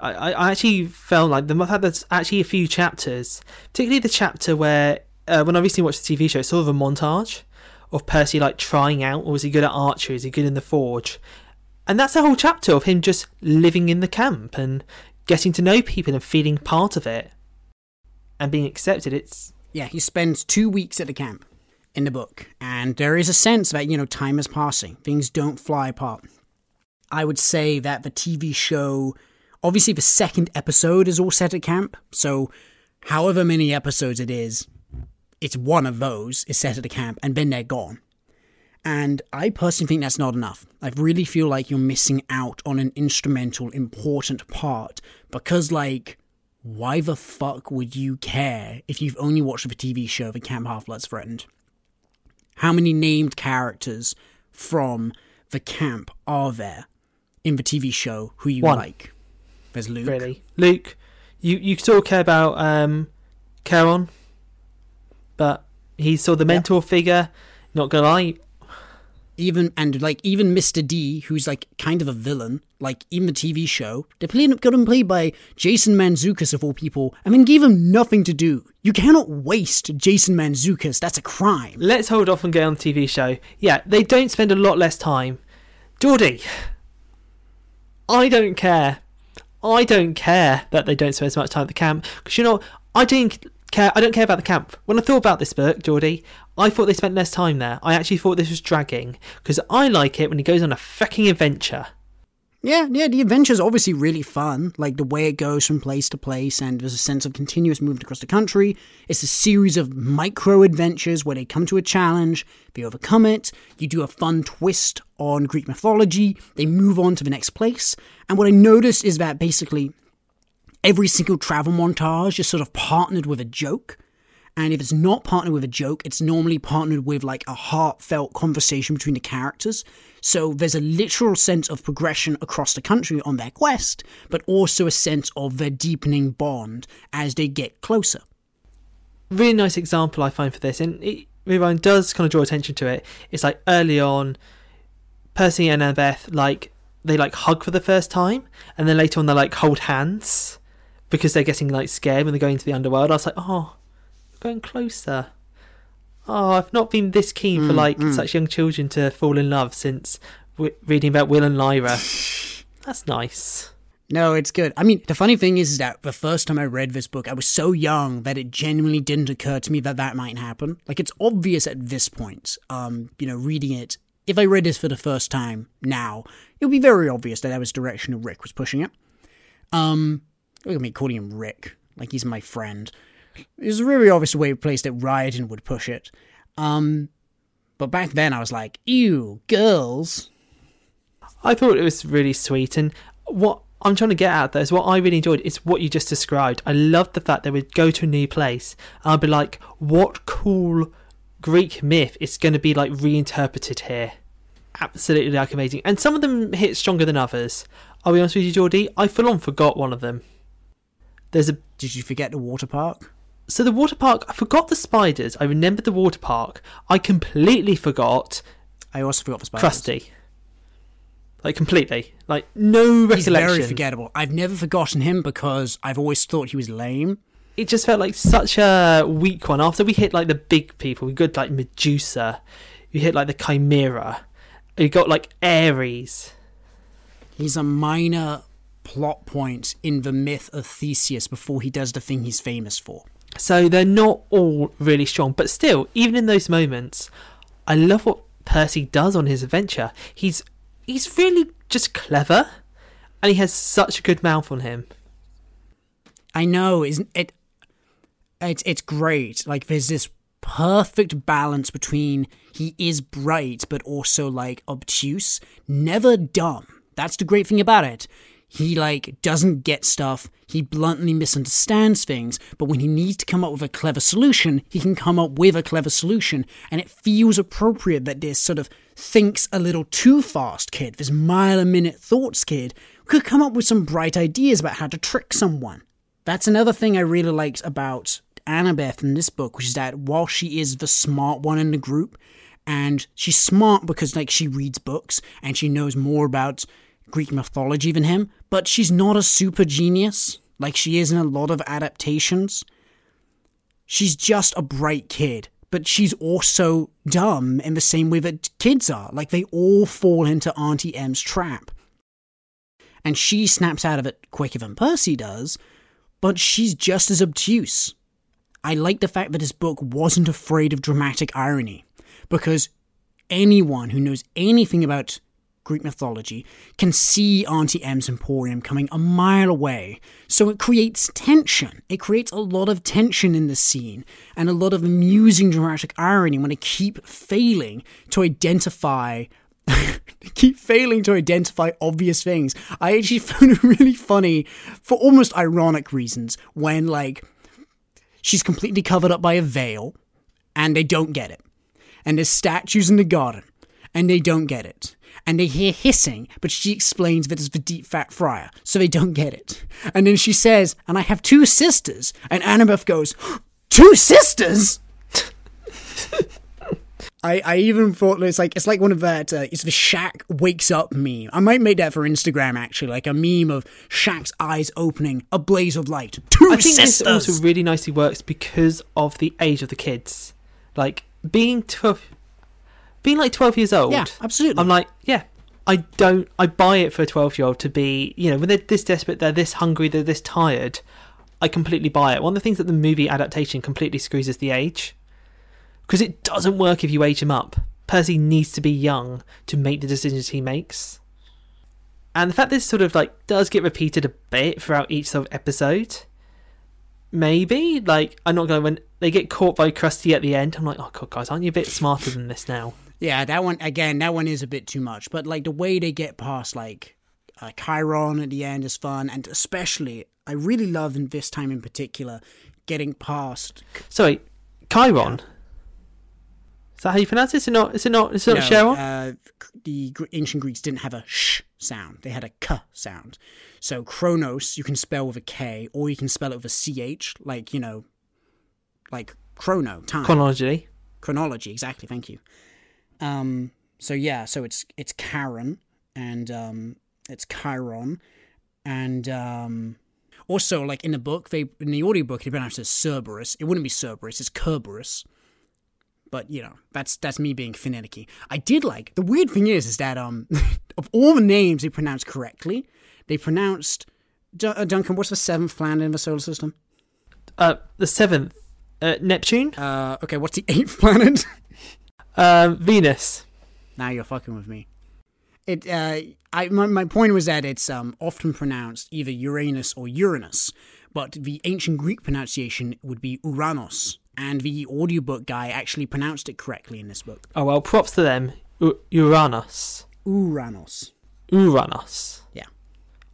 I, I actually felt like the there's actually a few chapters, particularly the chapter where uh, when I recently watched the TV show, it's sort of a montage of Percy like trying out, or is he good at archery? Is he good in the forge? And that's the whole chapter of him just living in the camp and getting to know people and feeling part of it and being accepted. It's yeah, he spends two weeks at the camp in the book, and there is a sense that you know time is passing, things don't fly apart. I would say that the TV show Obviously, the second episode is all set at camp, so however many episodes it is, it's one of those is set at a camp, and then they're gone. And I personally think that's not enough. I really feel like you're missing out on an instrumental, important part because, like, why the fuck would you care if you've only watched the TV show The Camp Half Blood's Threatened? How many named characters from the camp are there in the TV show who you One. like? There's Luke. Really, Luke, you you still care about um, Charon, but he's sort of the mentor yep. figure. Not gonna lie. Even and like even Mr. D, who's like kind of a villain, like in the TV show, they played got him played by Jason Mantzoukas of all people, and then gave him nothing to do. You cannot waste Jason Mantzoukas. That's a crime. Let's hold off and get on the TV show. Yeah, they don't spend a lot less time. Geordie, I don't care I don't care that they don't spend as much time at the camp because you know I didn't care. I don't care about the camp. When I thought about this book, Geordie, I thought they spent less time there. I actually thought this was dragging because I like it when he goes on a fucking adventure. Yeah, yeah, the adventure's obviously really fun, like the way it goes from place to place, and there's a sense of continuous movement across the country. It's a series of micro adventures where they come to a challenge, they overcome it, you do a fun twist on Greek mythology, they move on to the next place. And what I noticed is that basically every single travel montage is sort of partnered with a joke. And if it's not partnered with a joke, it's normally partnered with like a heartfelt conversation between the characters. So there's a literal sense of progression across the country on their quest, but also a sense of their deepening bond as they get closer. Really nice example I find for this, and it, Rewind does kind of draw attention to it. It's like early on, Percy and Annabeth like they like hug for the first time, and then later on they like hold hands because they're getting like scared when they go into the underworld. I was like, oh, going closer. Oh, I've not been this keen mm, for like mm. such young children to fall in love since w- reading about Will and Lyra. That's nice. No, it's good. I mean, the funny thing is that the first time I read this book, I was so young that it genuinely didn't occur to me that that might happen. Like, it's obvious at this point, um, you know, reading it. If I read this for the first time now, it would be very obvious that that was the direction Rick was pushing it. Um, look at me calling him Rick, like he's my friend. It's a really obvious way place that Riordan would push it. Um, but back then I was like, ew, girls. I thought it was really sweet, and what I'm trying to get at there is what I really enjoyed is what you just described. I loved the fact they would go to a new place and I'd be like, what cool Greek myth is going to be like reinterpreted here. Absolutely like amazing. And some of them hit stronger than others. I'll be honest with you, Geordie, I full on forgot one of them. There's a Did you forget the water park? So the water park, I forgot the spiders. I remembered the water park. I completely forgot. I also forgot the spiders. Crusty. Like completely. Like no recollection. He's very forgettable. I've never forgotten him because I've always thought he was lame. It just felt like such a weak one. After we hit like the big people, we got like Medusa, we hit like the Chimera, we got like Ares. He's a minor plot point in the myth of Theseus before he does the thing he's famous for. So they're not all really strong, but still, even in those moments, I love what Percy does on his adventure. He's he's really just clever, and he has such a good mouth on him. I know, isn't it? It's it's great. Like there's this perfect balance between he is bright but also like obtuse, never dumb. That's the great thing about it. He like doesn't get stuff. He bluntly misunderstands things, but when he needs to come up with a clever solution, he can come up with a clever solution, and it feels appropriate that this sort of thinks a little too fast kid, this mile a minute thoughts kid, could come up with some bright ideas about how to trick someone. That's another thing I really liked about Annabeth in this book, which is that while she is the smart one in the group, and she's smart because like she reads books and she knows more about Greek mythology than him, but she's not a super genius like she is in a lot of adaptations. She's just a bright kid, but she's also dumb in the same way that kids are. Like they all fall into Auntie M's trap. And she snaps out of it quicker than Percy does, but she's just as obtuse. I like the fact that this book wasn't afraid of dramatic irony, because anyone who knows anything about Greek mythology can see Auntie M's Emporium coming a mile away. So it creates tension. It creates a lot of tension in the scene and a lot of amusing dramatic irony when they keep failing to identify keep failing to identify obvious things. I actually found it really funny for almost ironic reasons when like she's completely covered up by a veil and they don't get it. And there's statues in the garden and they don't get it and they hear hissing, but she explains that it's the deep fat fryer, so they don't get it. And then she says, and I have two sisters, and Annabeth goes, Two sisters? I, I even thought it's like it's like one of that uh, it's the Shaq wakes up meme. I might make that for Instagram actually, like a meme of Shaq's eyes opening, a blaze of light. Two I think sisters. this also really nicely works because of the age of the kids. Like being twelve, being like twelve years old. yeah, absolutely. I'm like, yeah, I don't, I buy it for a 12 year old to be, you know, when they're this desperate, they're this hungry, they're this tired. I completely buy it. One of the things that the movie adaptation completely screws is the age. Because it doesn't work if you age him up. Percy needs to be young to make the decisions he makes. And the fact this sort of like does get repeated a bit throughout each sort of episode, maybe like I'm not going when they get caught by Crusty at the end. I'm like, oh god, guys, aren't you a bit smarter than this now? Yeah, that one again. That one is a bit too much, but like the way they get past like uh, Chiron at the end is fun, and especially I really love in this time in particular getting past. Sorry, Chiron. Is that how you pronounce it? Is it not? Is it not? Is it not No, Sharon? uh, the ancient Greeks didn't have a sh sound; they had a k sound. So Chronos you can spell with a K, or you can spell it with a ch, like you know, like chrono time. Chronology. chronology exactly thank you um so yeah so it's it's karen and um it's chiron and um also like in the book they in the audiobook they pronounce it as cerberus. It wouldn't be cerberus it's kerberos but you know that's that's me being finicky. I did like the weird thing is is that um of all the names they pronounced correctly they pronounced Dun- uh, duncan what's the seventh planet in the solar system? Uh, the seventh, uh, Neptune. uh okay what's the eighth planet Um, Venus. Now you're fucking with me. It. Uh, I. My, my point was that it's um often pronounced either Uranus or Uranus, but the ancient Greek pronunciation would be Uranos, and the audiobook guy actually pronounced it correctly in this book. Oh well, props to them. U- Uranus. Uranos. Uranus. Yeah.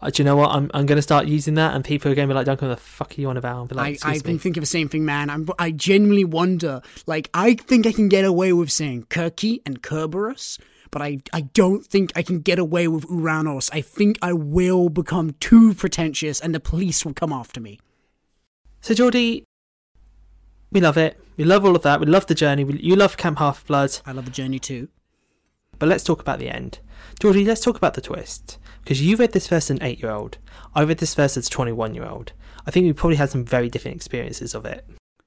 Uh, do you know what? I'm I'm going to start using that, and people are going to be like, "Duncan, the fuck are you on about?" I'll be like, I, I've been me." thinking the same thing, man. I'm, I genuinely wonder. Like, I think I can get away with saying Kirky and Kerberos, but I, I don't think I can get away with Uranos. I think I will become too pretentious and the police will come after me. So Geordie, we love it. We love all of that. We love the journey. We, you love Camp Half Blood. I love the journey too. But let's talk about the end. Geordie, let's talk about the twist. Because you read this first as an eight year old. I read this first as a 21 year old. I think we probably had some very different experiences of it.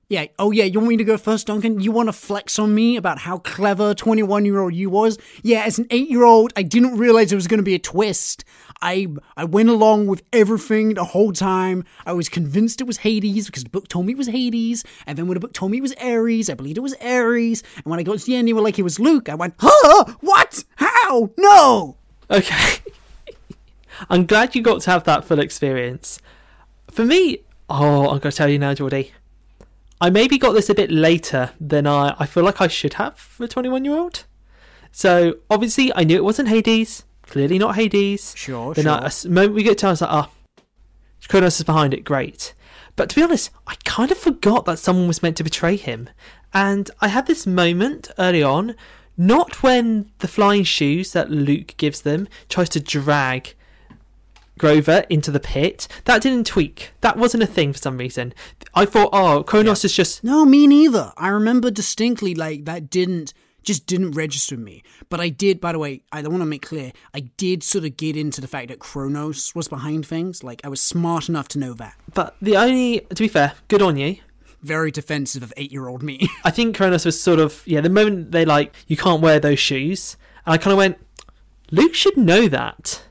Yeah. Oh, yeah. You want me to go first, Duncan? You want to flex on me about how clever 21 year old you was? Yeah, as an 8 year old, I didn't realize it was going to be a twist. I I went along with everything the whole time. I was convinced it was Hades because the book told me it was Hades. And then when the book told me it was Ares, I believed it was Ares. And when I got to the end, they were like, it was Luke. I went, huh? What? How? No! Okay. I'm glad you got to have that full experience. For me, Oh, I'm going to tell you now, Geordie. I maybe got this a bit later than I, I feel like I should have for a 21 year old. So, obviously, I knew it wasn't Hades. Clearly not Hades. Sure, Then sure. I, a moment we get to, I was like, oh, Kronos is behind it. Great. But to be honest, I kind of forgot that someone was meant to betray him. And I had this moment early on, not when the flying shoes that Luke gives them tries to drag Grover into the pit. That didn't tweak. That wasn't a thing for some reason. I thought, oh, Kronos is just No, me neither. I remember distinctly like that didn't just didn't register me. But I did, by the way, I want to make clear, I did sort of get into the fact that Kronos was behind things. Like I was smart enough to know that. But the only, to be fair, good on you. Very defensive of eight year old me. I think Kronos was sort of, yeah, the moment they like, you can't wear those shoes. And I kind of went, Luke should know that.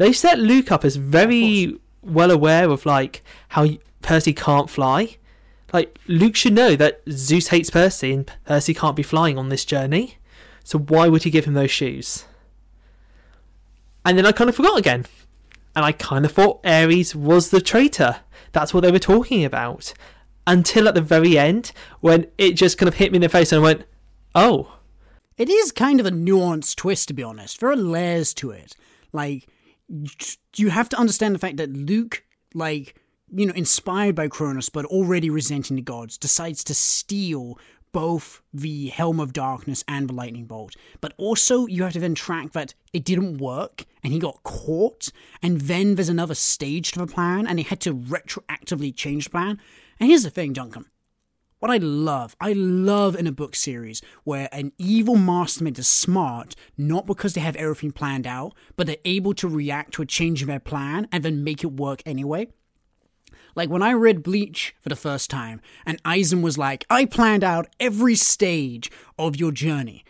They set Luke up as very well aware of like how Percy can't fly. Like Luke should know that Zeus hates Percy and Percy can't be flying on this journey. So why would he give him those shoes? And then I kind of forgot again. And I kind of thought Ares was the traitor. That's what they were talking about. Until at the very end, when it just kind of hit me in the face and I went, oh, It is kind of a nuanced twist, to be honest. There are layers to it. Like, you have to understand the fact that Luke, like, you know, inspired by Cronus, but already resenting the gods, decides to steal both the Helm of Darkness and the Lightning Bolt. But also, you have to then track that it didn't work and he got caught, and then there's another stage to the plan, and they had to retroactively change the plan. And here's the thing, Duncan what I love, I love in a book series where an evil mastermind is smart, not because they have everything planned out, but they're able to react to a change in their plan and then make it work anyway. Like when I read Bleach for the first time, and Aizen was like, I planned out every stage of your journey.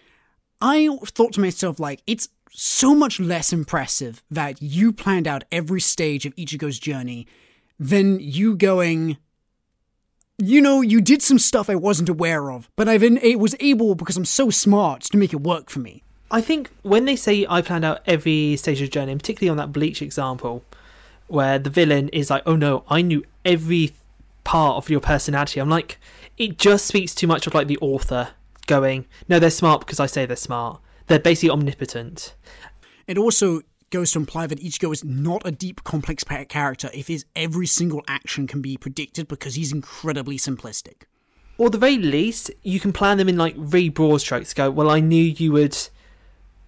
I thought to myself, like, it's so much less impressive that you planned out every stage of Ichigo's journey than you going, you know, you did some stuff I wasn't aware of, but I then it was able because I'm so smart to make it work for me. I think when they say I planned out every stage of the journey, and particularly on that Bleach example, where the villain is like, "Oh no, I knew every part of your personality," I'm like, it just speaks too much of like the author going, "No, they're smart because I say they're smart. They're basically omnipotent." And also goes to imply that Ichigo is not a deep, complex character if his every single action can be predicted because he's incredibly simplistic. Or at the very least, you can plan them in like really broad strokes. Go, well, I knew you would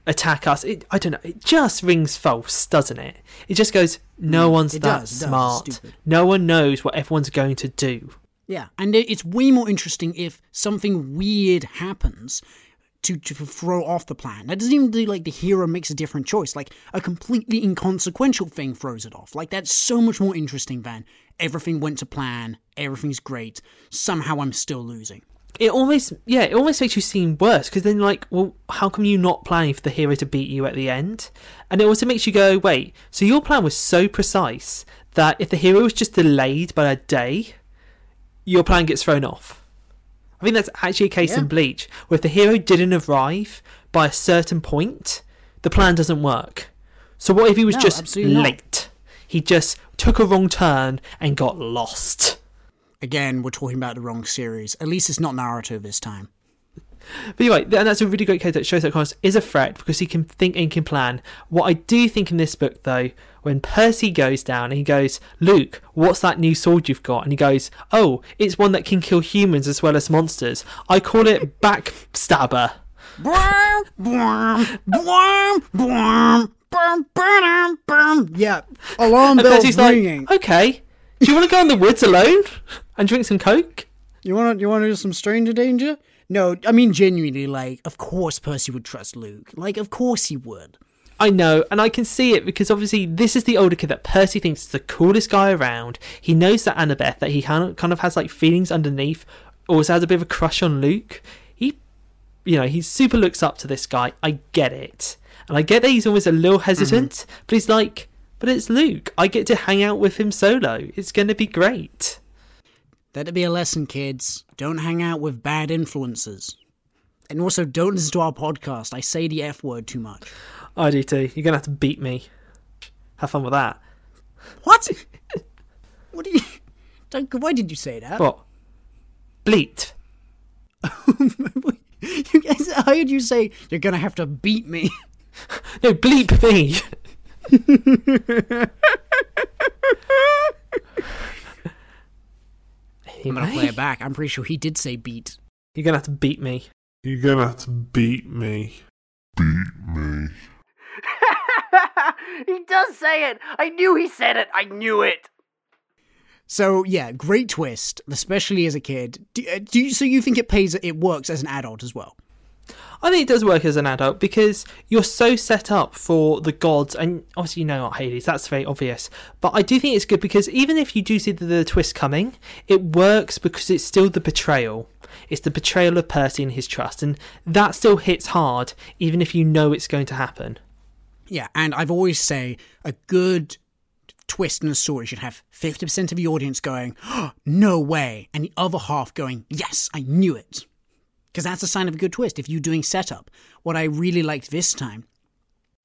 attack us. It, I don't know. It just rings false, doesn't it? It just goes, no mm, one's it that does, it does. smart. No one knows what everyone's going to do. Yeah, and it's way more interesting if something weird happens to, to throw off the plan. That doesn't even do like the hero makes a different choice. Like a completely inconsequential thing throws it off. Like that's so much more interesting than everything went to plan, everything's great, somehow I'm still losing. It almost, yeah, it almost makes you seem worse because then, like, well, how come you not planning for the hero to beat you at the end? And it also makes you go, wait, so your plan was so precise that if the hero was just delayed by a day, your plan gets thrown off. I think that's actually a case Yeah. in Bleach where if the hero didn't arrive by a certain point, the plan doesn't work. So what if he was No, just absolutely not. late? He just took a wrong turn and got lost. Again, we're talking about the wrong series. At least it's not Naruto this time. But anyway, and that's a really great case that shows that Kronos is a threat because he can think and can plan. What I do think in this book, though, when Percy goes down and he goes, Luke, what's that new sword you've got? And he goes, Oh, it's one that can kill humans as well as monsters. I call it Backstabber. Yeah, alarm bells ringing. like, Okay, do you want to go in the woods alone and drink some Coke? You want to you want to do some stranger danger? No, I mean genuinely. Like, of course Percy would trust Luke. Like, of course he would. I know, and I can see it because obviously this is the older kid that Percy thinks is the coolest guy around. He knows that Annabeth, that he kind of, kind of has like feelings underneath, also has a bit of a crush on Luke. He, you know, he super looks up to this guy. I get it, and I get that he's always a little mm-hmm. hesitant, but he's like, but it's Luke. I get to hang out with him solo. It's going to be great. That'd be a lesson, kids. Don't hang out with bad influences. And also, don't listen to our podcast. I say the F word too much. I do too. You're going to have to beat me. Have fun with that. What? what do you. Why did you say that? What? Bleat. you guys, I heard you say you're gonna have to beat me. No, bleep me. I'm gonna play it back. I'm pretty sure he did say beat. You're gonna have to beat me. You're gonna have to beat me. Beat me. he does say it. I knew he said it. I knew it. So yeah, great twist, especially as a kid. Do, uh, do you, so you think it pays? It works as an adult as well? I think it does work as an adult because you're so set up for the gods, and obviously you know not Hades, that's very obvious. But I do think it's good because even if you do see the, the twist coming, it works because it's still the betrayal. It's the betrayal of Percy and his trust, and that still hits hard, even if you know it's going to happen. Yeah, and I've always say a good twist in a story should have 50% of the audience going, oh, no way, and the other half going, yes, I knew it. Because that's a sign of a good twist if you're doing setup. What I really liked this time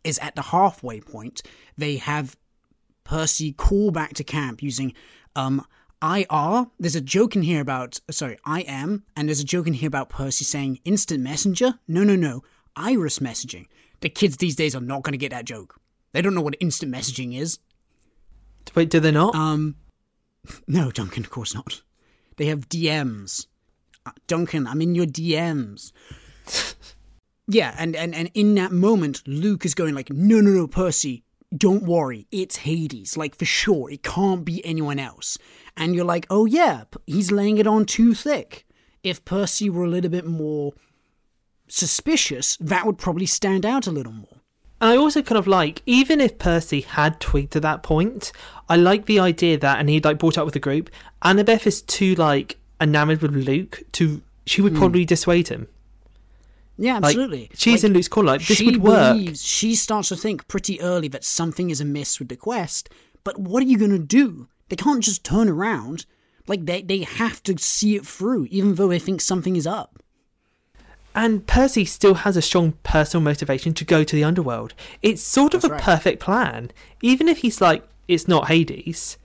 is at the halfway point, they have Percy call back to camp using um, IR. There's a joke in here about, sorry, I am, and there's a joke in here about Percy saying instant messenger. No, no, no, iris messaging. The kids these days are not going to get that joke. They don't know what instant messaging is. Wait, do they not? Um, no, Duncan, of course not. They have DMs. Uh, Duncan, I'm in your DMs. yeah, and, and, and in that moment, Luke is going like, no, no, no, Percy, don't worry, it's Hades. Like, for sure, it can't be anyone else. And you're like, oh yeah, he's laying it on too thick. If Percy were a little bit more suspicious, that would probably stand out a little more. And I also kind of like, even if Percy had tweaked at that point, I like the idea that, and he'd like brought up with the group, Annabeth is too like enamored with Luke to, she would hmm. probably dissuade him. Yeah, Like, absolutely. she's Like, in Luke's corner. Like, this would work. believes- she starts to think pretty early that something is amiss with the quest. But what are you going to do? They can't just turn around. Like they they have to see it through, even though they think something is up. And Percy still has a strong personal motivation to go to the underworld. It's sort of That's a right. perfect plan. Even if he's like, it's not Hades,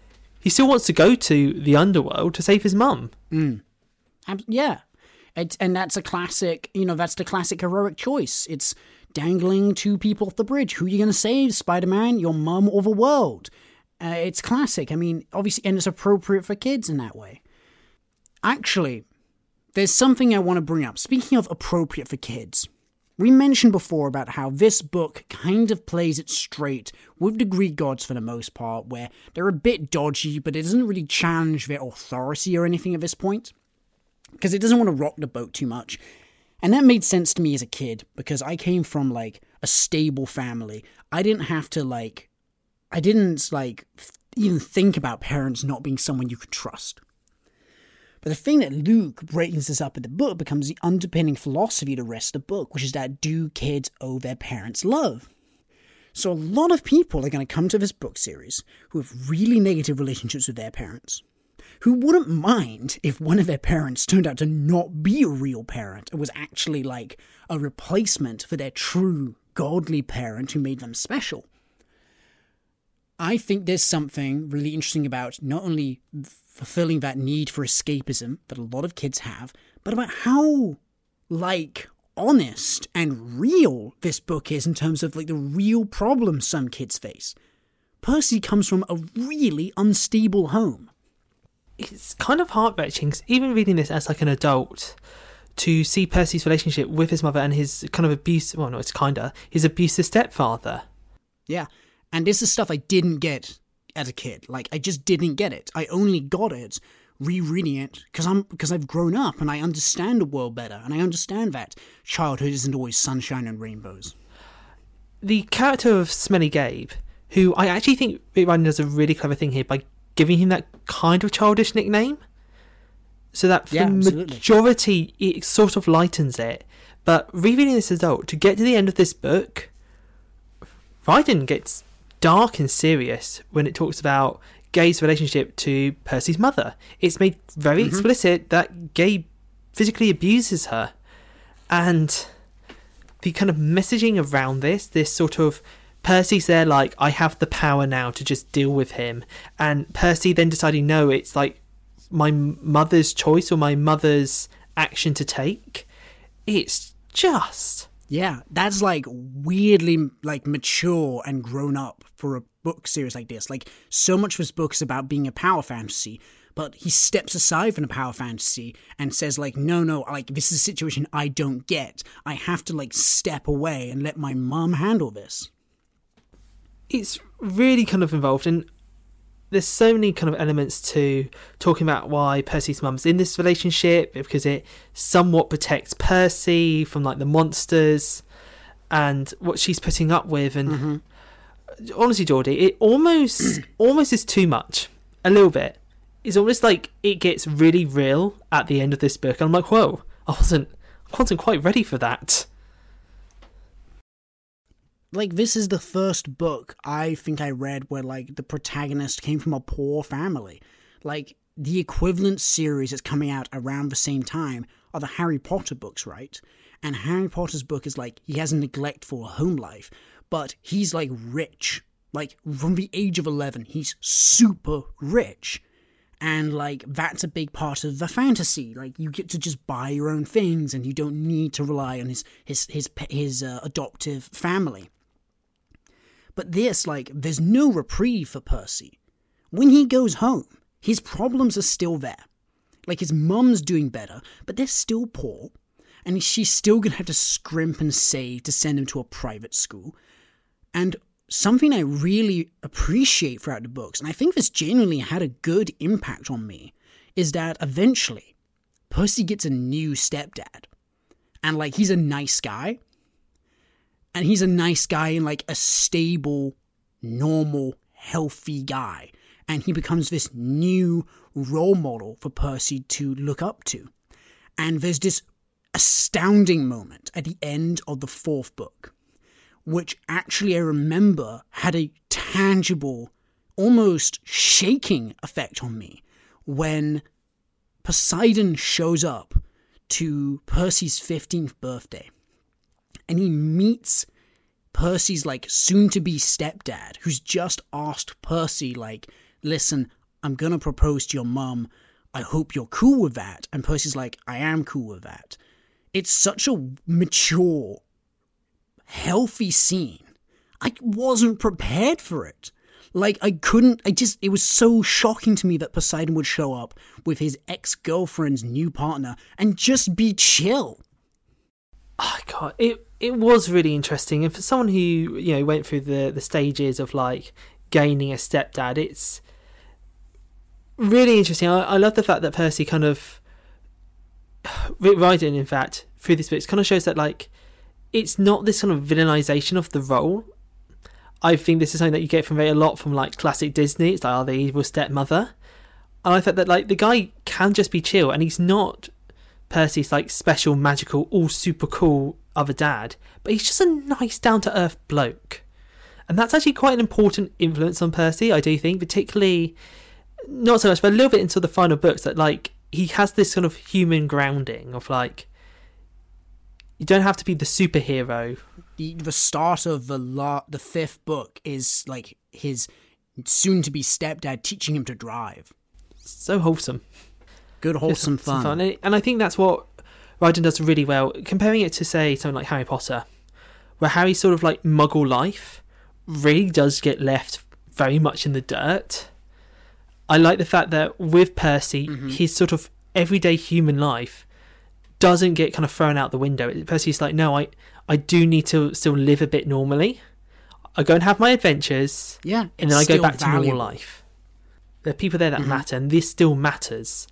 he still wants to go to the underworld to save his mum. Ab- yeah, it's, and that's a classic. You know, that's the classic heroic choice. It's dangling two people off the bridge. Who are you going to save, Spider Man? Your mum or the world? Uh, it's classic. I mean, obviously, and it's appropriate for kids in that way. Actually, there's something I want to bring up. Speaking of appropriate for kids, we mentioned before about how this book kind of plays it straight with the Greek gods for the most part, where they're a bit dodgy, but it doesn't really challenge their authority or anything at this point because it doesn't want to rock the boat too much. And that made sense to me as a kid because I came from like a stable family. I didn't have to like, I didn't like even think about parents not being someone you could trust. But the thing that Luke brightens this up in the book becomes the underpinning philosophy the rest of the book, which is that do kids owe their parents love? So a lot of people are going to come to this book series who have really negative relationships with their parents who wouldn't mind if one of their parents turned out to not be a real parent and was actually like a replacement for their true godly parent who made them special. I think there's something really interesting about not only fulfilling that need for escapism that a lot of kids have, but about how like honest and real this book is in terms of like the real problems some kids face. Percy comes from a really unstable home. It's kind of heart wrenching, even reading this as like an adult, to see Percy's relationship with his mother and his kind of abuse. Well, no, it's kinda his abusive stepfather. Yeah. And this is stuff I didn't get as a kid. Like I just didn't get it. I only got it rereading it because I'm because I've grown up and I understand the world better and I understand that childhood isn't always sunshine and rainbows. the character of Smelly Gabe, who I actually think Rick Riordan does a really clever thing here by giving him that kind of childish nickname, so that for Yeah, the majority it sort of lightens it. But rereading this as adult, to get to the end of this book, Riordan gets dark and serious when it talks about Gabe's relationship to Percy's mother. It's made very mm-hmm. explicit that Gabe physically abuses her, and the kind of messaging around this, this sort of Percy's there like I have the power now to just deal with him, and Percy then deciding no, it's like my mother's choice or my mother's action to take. It's just Yeah, that's like weirdly like mature and grown up for a book series like this. Like so much of his book is about being a power fantasy, but he steps aside from the power fantasy and says like, no, no, like this is a situation I don't get. I have to like step away and let my mum handle this. it's really kind of involved and there's so many kind of elements to talking about why Percy's mum's in this relationship because it somewhat protects Percy from like the monsters and what she's putting up with and mm-hmm. honestly Geordie it almost almost is too much. A little bit. It's almost like it gets really real at the end of this book. And I'm like whoa I wasn't I wasn't quite ready for that Like this is the first book I think I read where like the protagonist came from a poor family. Like the equivalent series that's coming out around the same time are the Harry Potter books, right? And Harry Potter's book is like he has a neglectful home life, but he's like rich. Like from the age of 11, he's super rich. And like that's a big part of the fantasy. Like you get to just buy your own things and you don't need to rely on his his his his uh, adoptive family. But this, like, there's no reprieve for Percy. When he goes home, his problems are still there. Like, his mum's doing better, but they're still poor. And she's still gonna have to scrimp and save to send him to a private school. And something I really appreciate throughout the books, and I think this genuinely had a good impact on me, is that eventually Percy gets a new stepdad. And, like, he's a nice guy, and he's a nice guy and like a stable, normal, healthy guy. And he becomes this new role model for Percy to look up to. And there's this astounding moment at the end of the fourth book, which actually I remember had a tangible, almost shaking effect on me when Poseidon shows up to Percy's 15th birthday and he meets Percy's like soon to be stepdad, who's just asked Percy, like, listen, I'm gonna propose to your mum. I hope you're cool with that. And Percy's like, I am cool with that. It's such a mature, healthy scene. I wasn't prepared for it. Like, I couldn't, I just, it was so shocking to me that Poseidon would show up with his ex girlfriend's new partner and just be chill. God it it was really interesting. And for someone who you know went through the the stages of like gaining a stepdad it's really interesting. I, I love the fact that percy kind of Riordan, in fact through this book kind of shows that like it's not this kind of villainization of the role. I think this is something that you get from a lot from like classic disney. It's like oh the evil stepmother. And i thought that like the guy can just be chill and he's not Percy's like special, magical, all super cool other dad, but he's just a nice, down to earth bloke. And that's actually quite an important influence on Percy, I do think, particularly not so much, but a little bit into the final books that like he has this sort of human grounding of like you don't have to be the superhero. the, the start of the la- the fifth book is like his soon to be stepdad teaching him to drive. So wholesome. Good wholesome some fun. And- I think that's what Riordan does really well. Comparing it to, say, something like Harry Potter, where Harry's sort of like muggle life really does get left very much in the dirt. I like the fact that with Percy, mm-hmm. his sort of everyday human life doesn't get kind of thrown out the window. Percy's like, no, I, I do need to still live a bit normally. I go and have my adventures, Yeah, and then I go back to normal life. There are people there that mm-hmm. matter, and this still matters.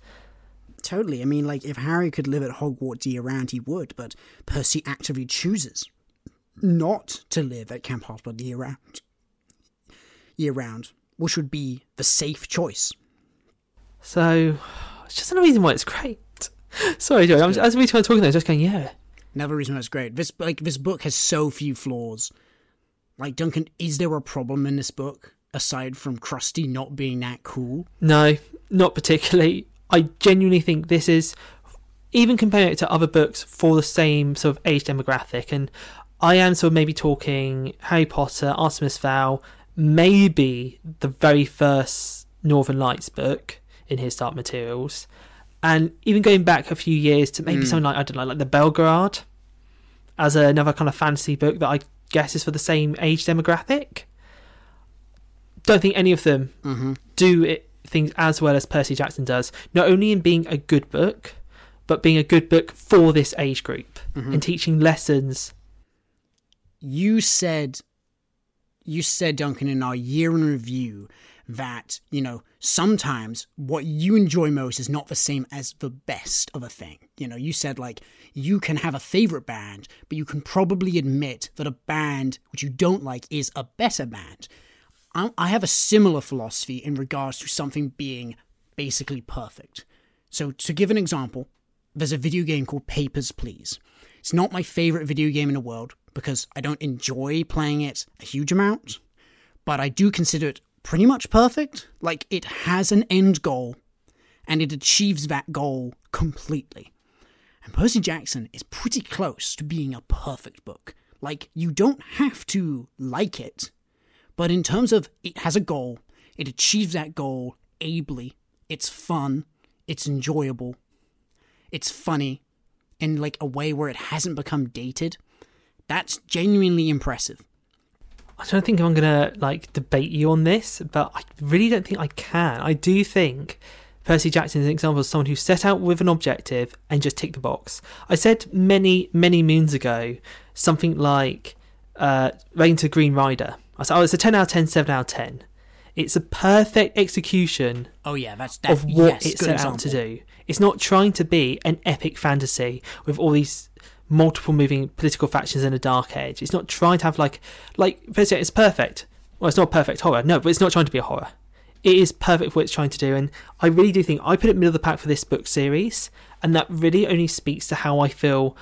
Totally. I mean, like if Harry could live at Hogwarts year round, he would. But Percy actively chooses not to live at Camp Half-Blood year round. Year round, which would be the safe choice. So it's just another reason why it's great. Sorry, Joey. I'm, as we were talking, I was just going, yeah. Another reason why it's great. This like this book has so few flaws. Like Duncan, is there a problem in this book aside from Crusty not being that cool? No, not particularly. I genuinely think this is, even comparing it to other books for the same sort of age demographic, and I am sort of maybe talking Harry Potter, Artemis Fowl, maybe the very first Northern Lights book, in his Dark materials. And even going back a few years to maybe something like I don't know, like the Belgariad, as another kind of fantasy book that I guess is for the same age demographic. Don't think any of them Mm-hmm. do it things as well as Percy Jackson does. Not only in being a good book, but being a good book for this age group and mm-hmm. teaching lessons. you said you said duncan in our year in review that you know sometimes what you enjoy most is not the same as the best of a thing you know you said like you can have a favorite band but you can probably admit that a band which you don't like is a better band I have a similar philosophy in regards to something being basically perfect. So, to give an example, there's a video game called Papers, Please. It's not my favorite video game in the world because I don't enjoy playing it a huge amount, but I do consider it pretty much perfect. Like, it has an end goal and it achieves that goal completely. And Percy Jackson is pretty close to being a perfect book. Like, you don't have to like it, but in terms of it has a goal, it achieves that goal ably. It's fun, it's enjoyable, it's funny in like a way where it hasn't become dated. That's genuinely impressive. I don't think I'm gonna like debate you on this, but I really don't think I can. I do think Percy Jackson is an example of someone who set out with an objective and just ticked the box. I said many, many moons ago something like uh, Rain to Green Rider. I said, oh, it's a 10 out of 10, 7 out of 10. It's a perfect execution Oh yeah, that's that, of what yes, it set example. out to do. It's not trying to be an epic fantasy with all these multiple moving political factions in a dark age. It's not trying to have like like it's perfect. Well, it's not perfect horror, no, but it's not trying to be a horror. It is perfect for what it's trying to do, and I really do think I put it middle of the pack for this book series, and that really only speaks to how I feel.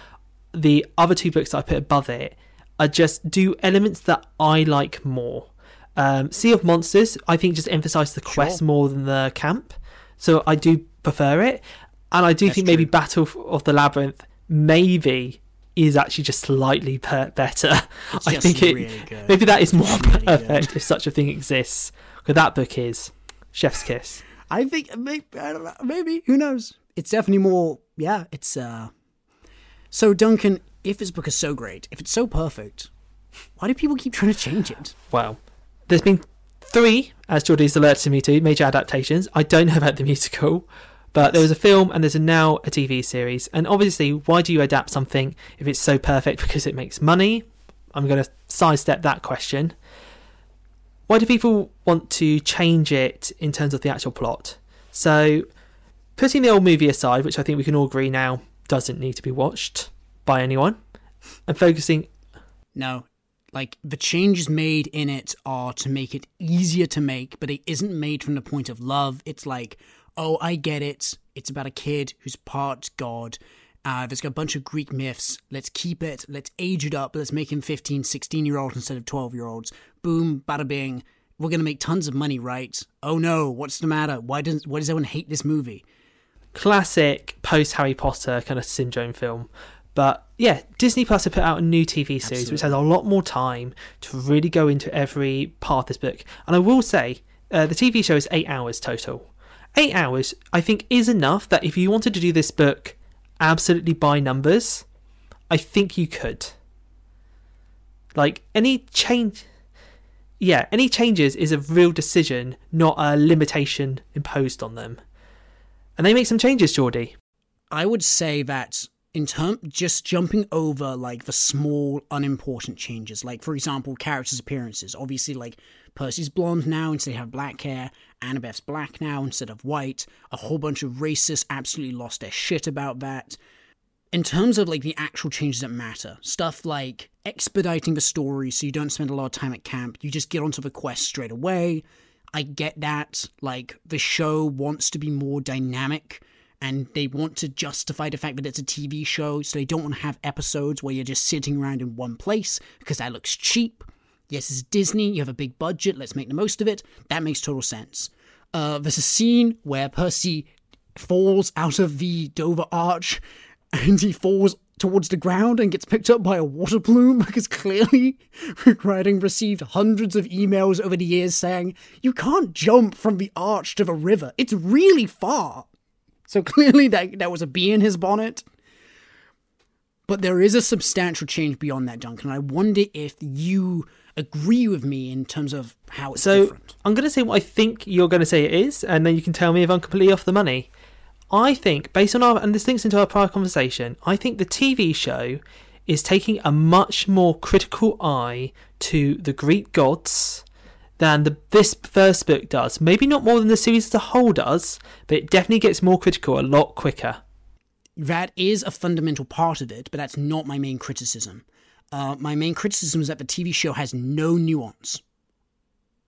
The other two books that I put above it are just do elements that I like more. Um, sea of Monsters, I think, just emphasised the quest Sure. more than the camp, so I do prefer it. And I do That's think maybe true. Battle of the Labyrinth maybe is actually just slightly per- better. It's I think it good. maybe that is more Really perfect if such a thing exists. Because that book is Chef's Kiss. I think maybe, I don't know, maybe who knows. It's definitely more. Yeah, it's uh. So Duncan, if this book is so great, if it's so perfect, why do people keep trying to change it? Well, there's been three, as Geordie's alerted me to, major adaptations. I don't know about the musical, but there was a film and there's a, now a TV series. And obviously, why do you adapt something if it's so perfect? Because it makes money. I'm going to sidestep that question. Why do people want to change it in terms of the actual plot? So, putting the old movie aside, which I think we can all agree now doesn't need to be watched by anyone, and focusing No, like the changes made in it are to make it easier to make, but it isn't made from the point of love. It's like, oh, I get it. It's about a kid who's part god. Uh, there's got a bunch of Greek myths. Let's keep it. Let's age it up. Let's make him 15, 16 year olds instead of 12 year olds. Boom, bada bing. We're going to make tons of money, right? Oh no, what's the matter? Why does, why does everyone hate this movie? classic post Harry Potter kind of syndrome film. But yeah, Disney Plus have put out a new TV series which has a lot more time to really go into every part of this book. And I will say, uh, the TV show is eight hours total. Eight hours, I think, is enough that if you wanted to do this book absolutely by numbers, I think you could. Like any change, yeah, any changes is a real decision, not a limitation imposed on them. And they make some changes, Geordie. I would say that in term just jumping over like the small unimportant changes. Like for example characters appearances. Obviously like percy's blonde now instead of black hair annabeth's black now instead of white. A whole bunch of racists absolutely lost their shit about that. In terms of like the actual changes that matter stuff like expediting the story so you don't spend a lot of time at camp you just get onto the quest straight away. I get that like the show wants to be more dynamic and they want to justify the fact that it's a TV show, so they don't want to have episodes where you're just sitting around in one place because that looks cheap. Yes, it's Disney, you have a big budget, let's make the most of it. That makes total sense. Uh, there's a scene where Percy falls out of the Dover Arch and he falls towards the ground and gets picked up by a water plume because clearly Rick Riordan received hundreds of emails over the years saying, You can't jump from the arch to the river. It's really far. So clearly that, that was a bee in his bonnet. But there is a substantial change beyond that, Duncan. And I wonder if you agree with me in terms of how it's So different. I'm going to say what I think you're going to say it is, and then you can tell me if I'm completely off the money. I think, based on our, and this links into our prior conversation, I think the TV show is taking a much more critical eye to the Greek gods than the this first book does. Maybe not more than the series as a whole does, but it definitely gets more critical a lot quicker. That is a fundamental part of it, but that's not my main criticism. Uh, my main criticism is that the TV show has no nuance.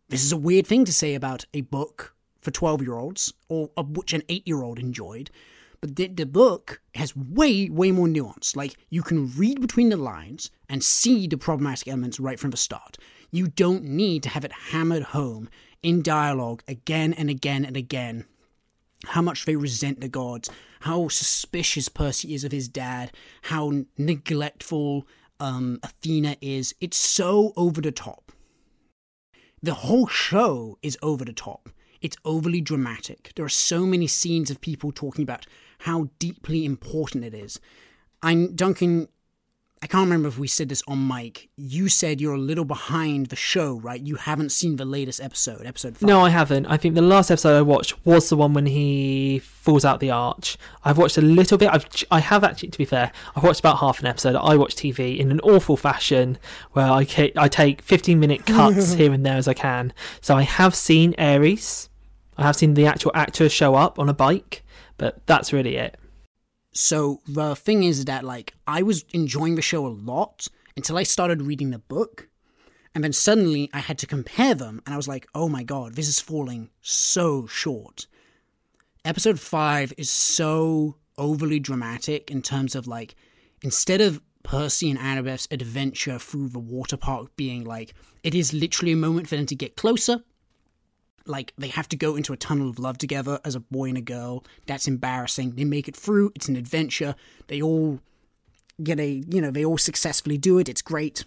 This is a weird thing to say about a book for 12 year olds, or of which an 8 year old enjoyed, but the, the book has way, way more nuance. Like, you can read between the lines and see the problematic elements right from the start. You don't need to have it hammered home in dialogue again and again and again how much they resent the gods, how suspicious Percy is of his dad, how neglectful um, Athena is. It's so over the top. The whole show is over the top. It's overly dramatic. There are so many scenes of people talking about how deeply important it is. I, Duncan, I can't remember if we said this on mic. You said you're a little behind the show, right? You haven't seen the latest episode, episode five. No, I haven't. I think the last episode I watched was the one when he falls out the arch. I've watched a little bit. I've I have actually, to be fair, I've watched about half an episode. I watch TV in an awful fashion where I ca- I take fifteen minute cuts here and there as I can. So I have seen Ares. I have seen the actual actor show up on a bike, but that's really it. So the thing is that like I was enjoying the show a lot until I started reading the book. And then suddenly I had to compare them and I was like, "Oh my god, this is falling so short." Episode 5 is so overly dramatic in terms of like instead of Percy and Annabeth's adventure through the water park being like it is literally a moment for them to get closer like they have to go into a tunnel of love together as a boy and a girl. That's embarrassing. They make it through. It's an adventure. They all get a, you know, they all successfully do it. It's great.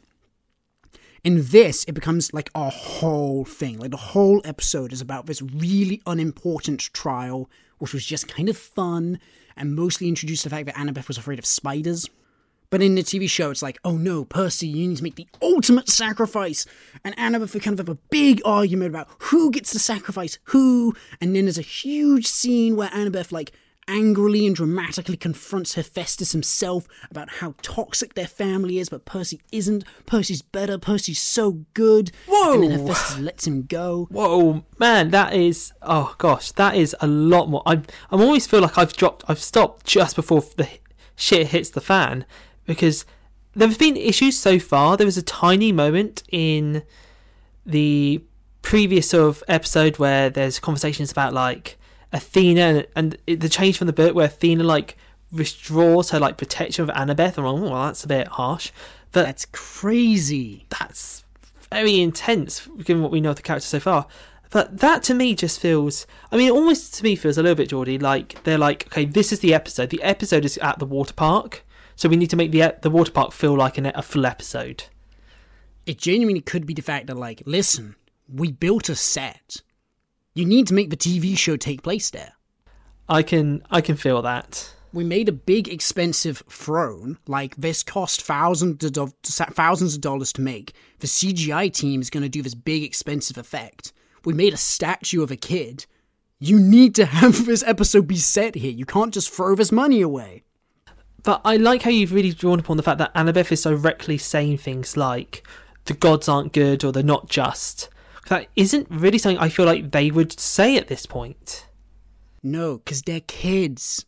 In this, it becomes like a whole thing. Like the whole episode is about this really unimportant trial, which was just kind of fun and mostly introduced the fact that Annabeth was afraid of spiders. But in the TV show, it's like, oh no, Percy, you need to make the ultimate sacrifice. And Annabeth we kind of have a big argument about who gets to sacrifice who. And then there's a huge scene where Annabeth, like, angrily and dramatically confronts Hephaestus himself about how toxic their family is, but Percy isn't. Percy's better. Percy's so good. Whoa! And then Hephaestus lets him go. Whoa, man, that is oh gosh, that is a lot more. I'm I'm always feel like I've dropped, I've stopped just before the shit hits the fan because there have been issues so far. There was a tiny moment in the previous sort of episode where there's conversations about like Athena and, and the change from the book where Athena like withdraws her like protection of Annabeth. I'm like, oh, well, that's a bit harsh, but That's crazy. that's very intense given what we know of the character so far. But that to me just feels, I mean, it almost to me feels a little bit, Geordie, like they're like, okay, this is the episode. The episode is at the water park, so we need to make the the water park feel like an, a full episode. it genuinely could be the fact that like listen we built a set. You need to make the tv show take place there. I can I can feel that. we made a big expensive throne like this cost thousands of thousands of dollars to make. The cgi team is going to do this big expensive effect. We made a statue of a kid. You need to have this episode be set here. You can't just throw this money away But I like how you've really drawn upon the fact that Annabeth is directly saying things like the gods aren't good or they're not just. That isn't really something I feel like they would say at this point. No, because they're kids.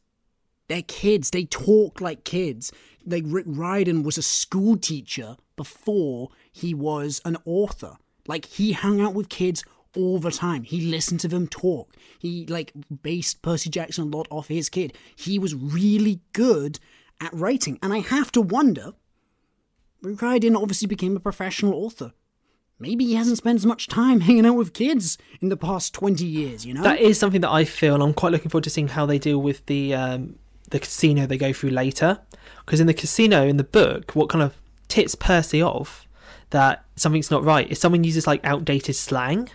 They're kids. They talk like kids. Like Rick Riordan was a school teacher before he was an author. Like he hung out with kids all the time. He listened to them talk. He like based Percy Jackson a lot off his kid. He was really good at writing, and I have to wonder. Riordan obviously became a professional author. Maybe he hasn't spent as much time hanging out with kids in the past twenty years. You know. That is something that I feel, I'm quite looking forward to seeing how they deal with the um, the casino they go through later. Because in the casino in the book, what kind of tips Percy off that something's not right is someone uses like outdated slang.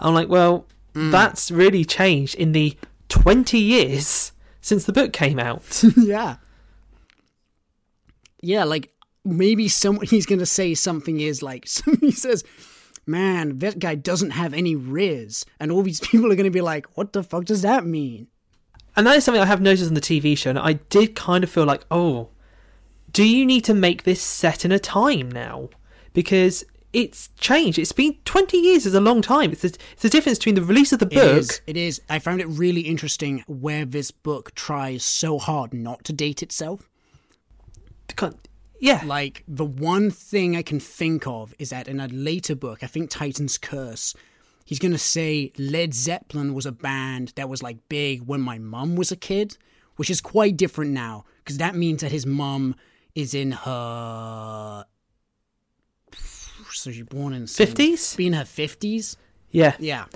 I'm like, well, that's really changed in the 20 years since the book came out. yeah. Yeah, like maybe someone he's gonna say something is like he says, "Man, that guy doesn't have any rizz," and all these people are gonna be like, "What the fuck does that mean?" And that is something I have noticed on the TV show, and I did kind of feel like, oh, do you need to make this set in a time now? Because it's changed. It's been 20 years is a long time. It's the, it's the difference between the release of the book. is. It is. I found it really interesting where this book tries so hard not to date itself. Yeah. Like the one thing I can think of is that in a later book, I think Titan's Curse, he's gonna say Led Zeppelin was a band that was like big when my mum was a kid, which is quite different now because that means that his mum is in her. So she's born in 50s? Be in her fifties. Yeah. Yeah.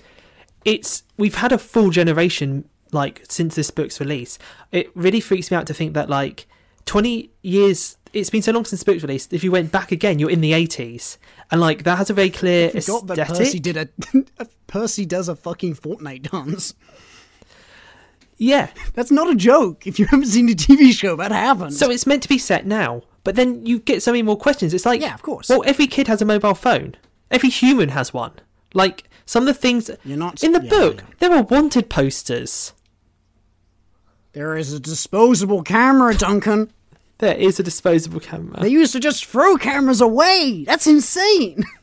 It's we've had a full generation like since this book's release. It really freaks me out to think that like 20 years it's been so long since the book's released. If you went back again, you're in the 80s. And like that has a very clear I forgot that aesthetic. Percy did a. Percy does a fucking Fortnite dance. Yeah. That's not a joke. If you haven't seen the TV show, that happened. So it's meant to be set now, but then you get so many more questions. It's like, Yeah, of course. Well, every kid has a mobile phone. Every human has one. Like some of the things You're not- in the yeah, book. Know. There are wanted posters. there is a disposable camera, Duncan. There is a disposable camera. They used to just throw cameras away. That's insane.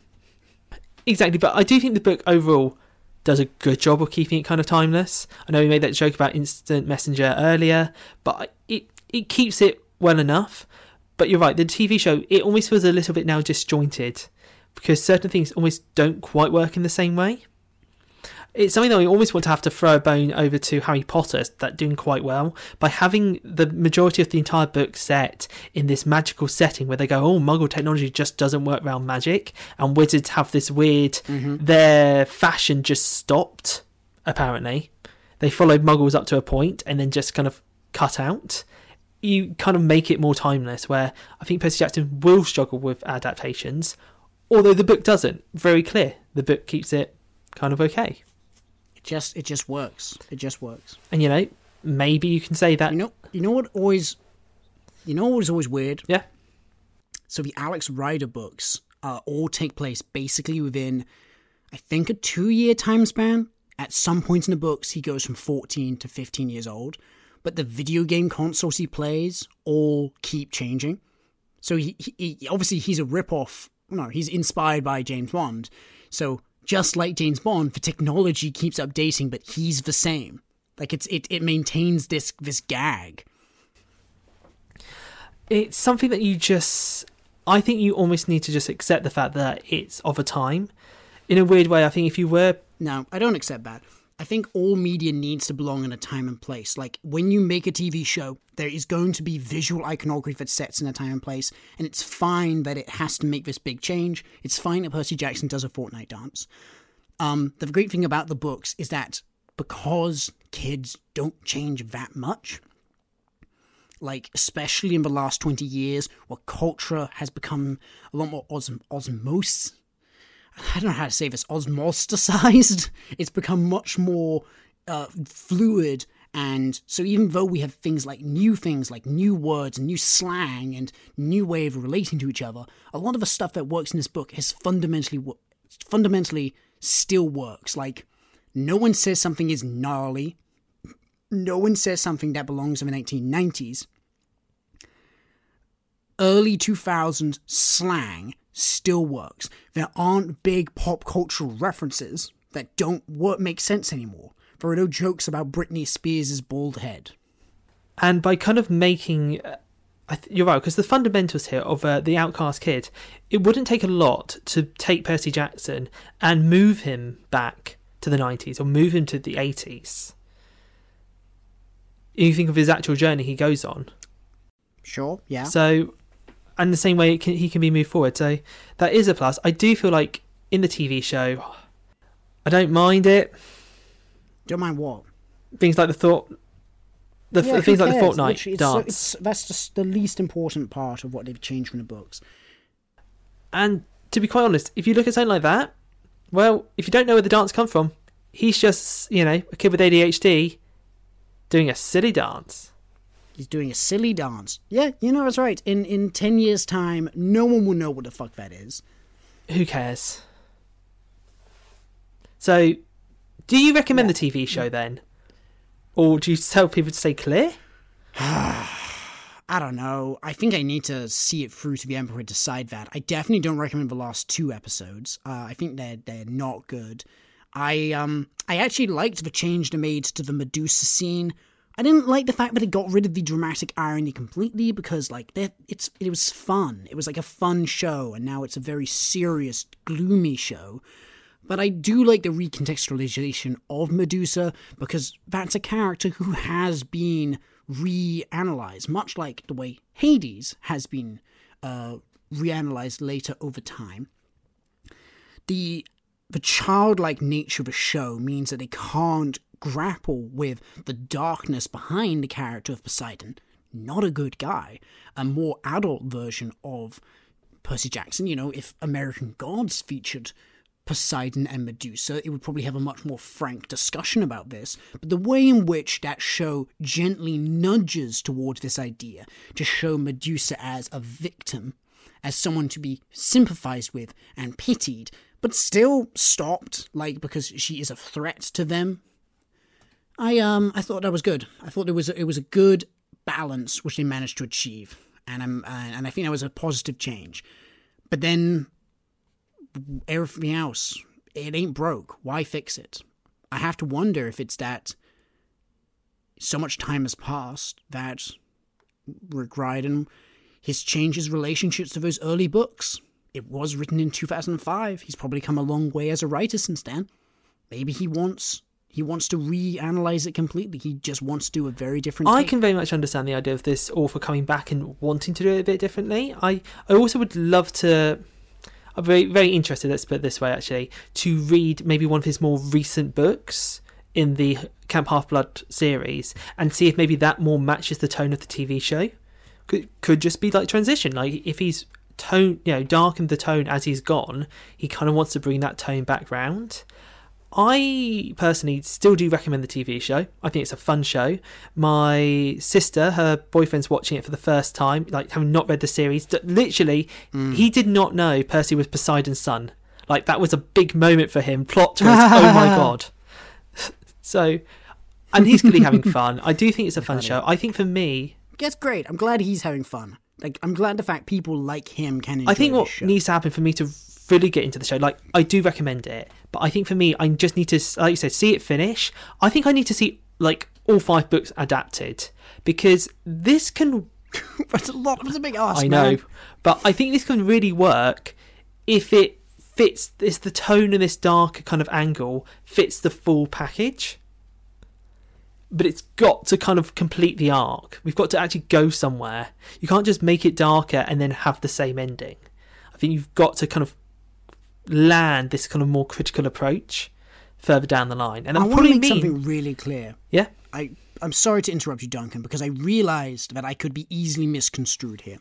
Exactly, but I do think the book overall does a good job of keeping it kind of timeless. I know we made that joke about instant messenger earlier, but it it keeps it well enough. But you're right, the TV show it almost feels a little bit now disjointed because certain things almost don't quite work in the same way. It's something that we almost want to have to throw a bone over to Harry Potter that doing quite well by having the majority of the entire book set in this magical setting where they go, oh, Muggle technology just doesn't work around magic, and wizards have this weird, mm-hmm. their fashion just stopped. Apparently, they followed Muggles up to a point and then just kind of cut out. You kind of make it more timeless. Where I think Percy Jackson will struggle with adaptations, although the book doesn't. Very clear, the book keeps it kind of okay. Just it just works. It just works. And you know, maybe you can say that. You know you know what always you know what was always weird? yeah, So the Alex Rider books uh, all take place basically within I think a two year time span. At some point in the books he goes from fourteen to fifteen years old. But the video game consoles he plays all keep changing. So he, he, he obviously he's a rip-off. No, he's inspired by James Bond. So just like James Bond, the technology keeps updating, but he's the same. Like it's it, it maintains this this gag. it's something that you just. I think you almost need to just accept the fact that it's of a time. In a weird way, I think if you were No, I don't accept that. I think all media needs to belong in a time and place. Like when you make a TV show, there is going to be visual iconography that sets in a time and place, and it's fine that it has to make this big change. It's fine that Percy Jackson does a Fortnite dance. Um, the great thing about the books is that because kids don't change that much, like especially in the last 20 years where culture has become a lot more osm- osmos I don't know how to say this, osmosticized. It's become much more uh, fluid. And so, even though we have things like new things, like new words, new slang, and new way of relating to each other, a lot of the stuff that works in this book has fundamentally, fundamentally still works. Like, no one says something is gnarly. No one says something that belongs in the 1990s. Early 2000s slang still works. There aren't big pop cultural references that don't work, make sense anymore. There are no jokes about Britney Spears' bald head. and by kind of making uh, I th- you're right because the fundamentals here of uh, the outcast kid it wouldn't take a lot to take percy jackson and move him back to the 90s or move him to the 80s you think of his actual journey he goes on Sure, yeah. so and the same way it can, he can be moved forward so that is a plus i do feel like in the tv show i don't mind it Don't mind what. things like the thought the, Yeah, things like the cares? Fortnite Literally, it's so- dance. it's- that's just the least important part of what they've changed from the books. And to be quite honest, if you look at something like that, well, if you don't know where the dance come from, he's just you know a kid with ADHD doing a silly dance. He's doing a silly dance. Yeah, you know that's right. In in ten years' time, no one will know what the fuck that is. Who cares? So, do you recommend the TV show then, or do you tell people to stay clear? I don't know. I think I need to see it through to the end before I decide that. I definitely don't recommend the last two episodes. Uh, I think they're they're not good. I um I actually liked the change they made to the Medusa scene. I didn't like the fact that it got rid of the dramatic irony completely because like it's it was fun. It was like a fun show, and now it's a very serious, gloomy show. But I do like the recontextualization of Medusa because that's a character who has been reanalyzed, much like the way Hades has been uh, reanalyzed later over time. The the childlike nature of a show means that they can't grapple with the darkness behind the character of Poseidon. Not a good guy. A more adult version of Percy Jackson. You know, if American Gods featured Poseidon and Medusa, it would probably have a much more frank discussion about this. But the way in which that show gently nudges towards this idea to show Medusa as a victim, as someone to be sympathized with and pitied, but still stopped, like because she is a threat to them. I um I thought that was good. I thought it was a, it was a good balance which they managed to achieve, and I'm and I think that was a positive change. But then everything else, it ain't broke. Why fix it? I have to wonder if it's that so much time has passed that Rick Riordan has changed his relationships to those early books. It was written in 2005. He's probably come a long way as a writer since then. Maybe he wants he wants to reanalyze it completely. He just wants to do a very different. I take. can very much understand the idea of this author coming back and wanting to do it a bit differently. I, I also would love to. I'm very very interested. Let's put it this way, actually, to read maybe one of his more recent books in the Camp Half Blood series and see if maybe that more matches the tone of the TV show. Could could just be like transition. Like if he's tone, you know, darkened the tone as he's gone, he kind of wants to bring that tone back round. I personally still do recommend the TV show. I think it's a fun show. My sister, her boyfriend's watching it for the first time, like having not read the series. Literally, mm. he did not know Percy was Poseidon's son. Like that was a big moment for him. Plot twist. oh my god. So, and he's clearly having fun. I do think it's a fun show. I think for me, That's great. I'm glad he's having fun. Like I'm glad the fact people like him can enjoy I think what show. needs to happen for me to fully get into the show, like I do recommend it, but I think for me, I just need to, like you said, see it finish. I think I need to see like all five books adapted because this can. That's a lot. That's a big ask. I know, man. but I think this can really work if it fits. This the tone and this darker kind of angle fits the full package. But it's got to kind of complete the arc. We've got to actually go somewhere. You can't just make it darker and then have the same ending. I think you've got to kind of land this kind of more critical approach further down the line. And I want to make mean, something really clear. yeah, I I'm sorry to interrupt you, Duncan, because I realized that I could be easily misconstrued here.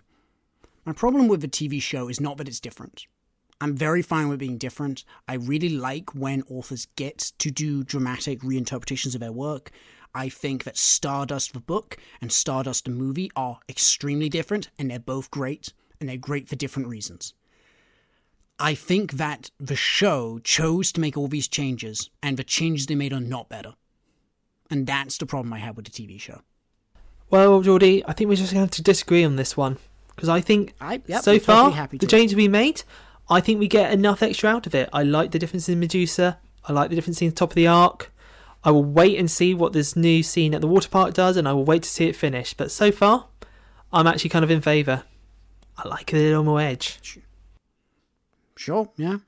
My problem with the TV show is not that it's different. I'm very fine with being different. I really like when authors get to do dramatic reinterpretations of their work. I think that Stardust the book and Stardust the movie are extremely different, and they're both great, and they're great for different reasons. I think that the show chose to make all these changes, and the changes they made are not better. And that's the problem I have with the TV show. Well, Geordie, I think we're just going to have to disagree on this one because I think I, yep, so far the changes we made, I think we get enough extra out of it. I like the difference in Medusa. I like the difference in the top of the arc. I will wait and see what this new scene at the water park does, and I will wait to see it finish. But so far, I'm actually kind of in favour. I like it on my edge. Sure, yeah.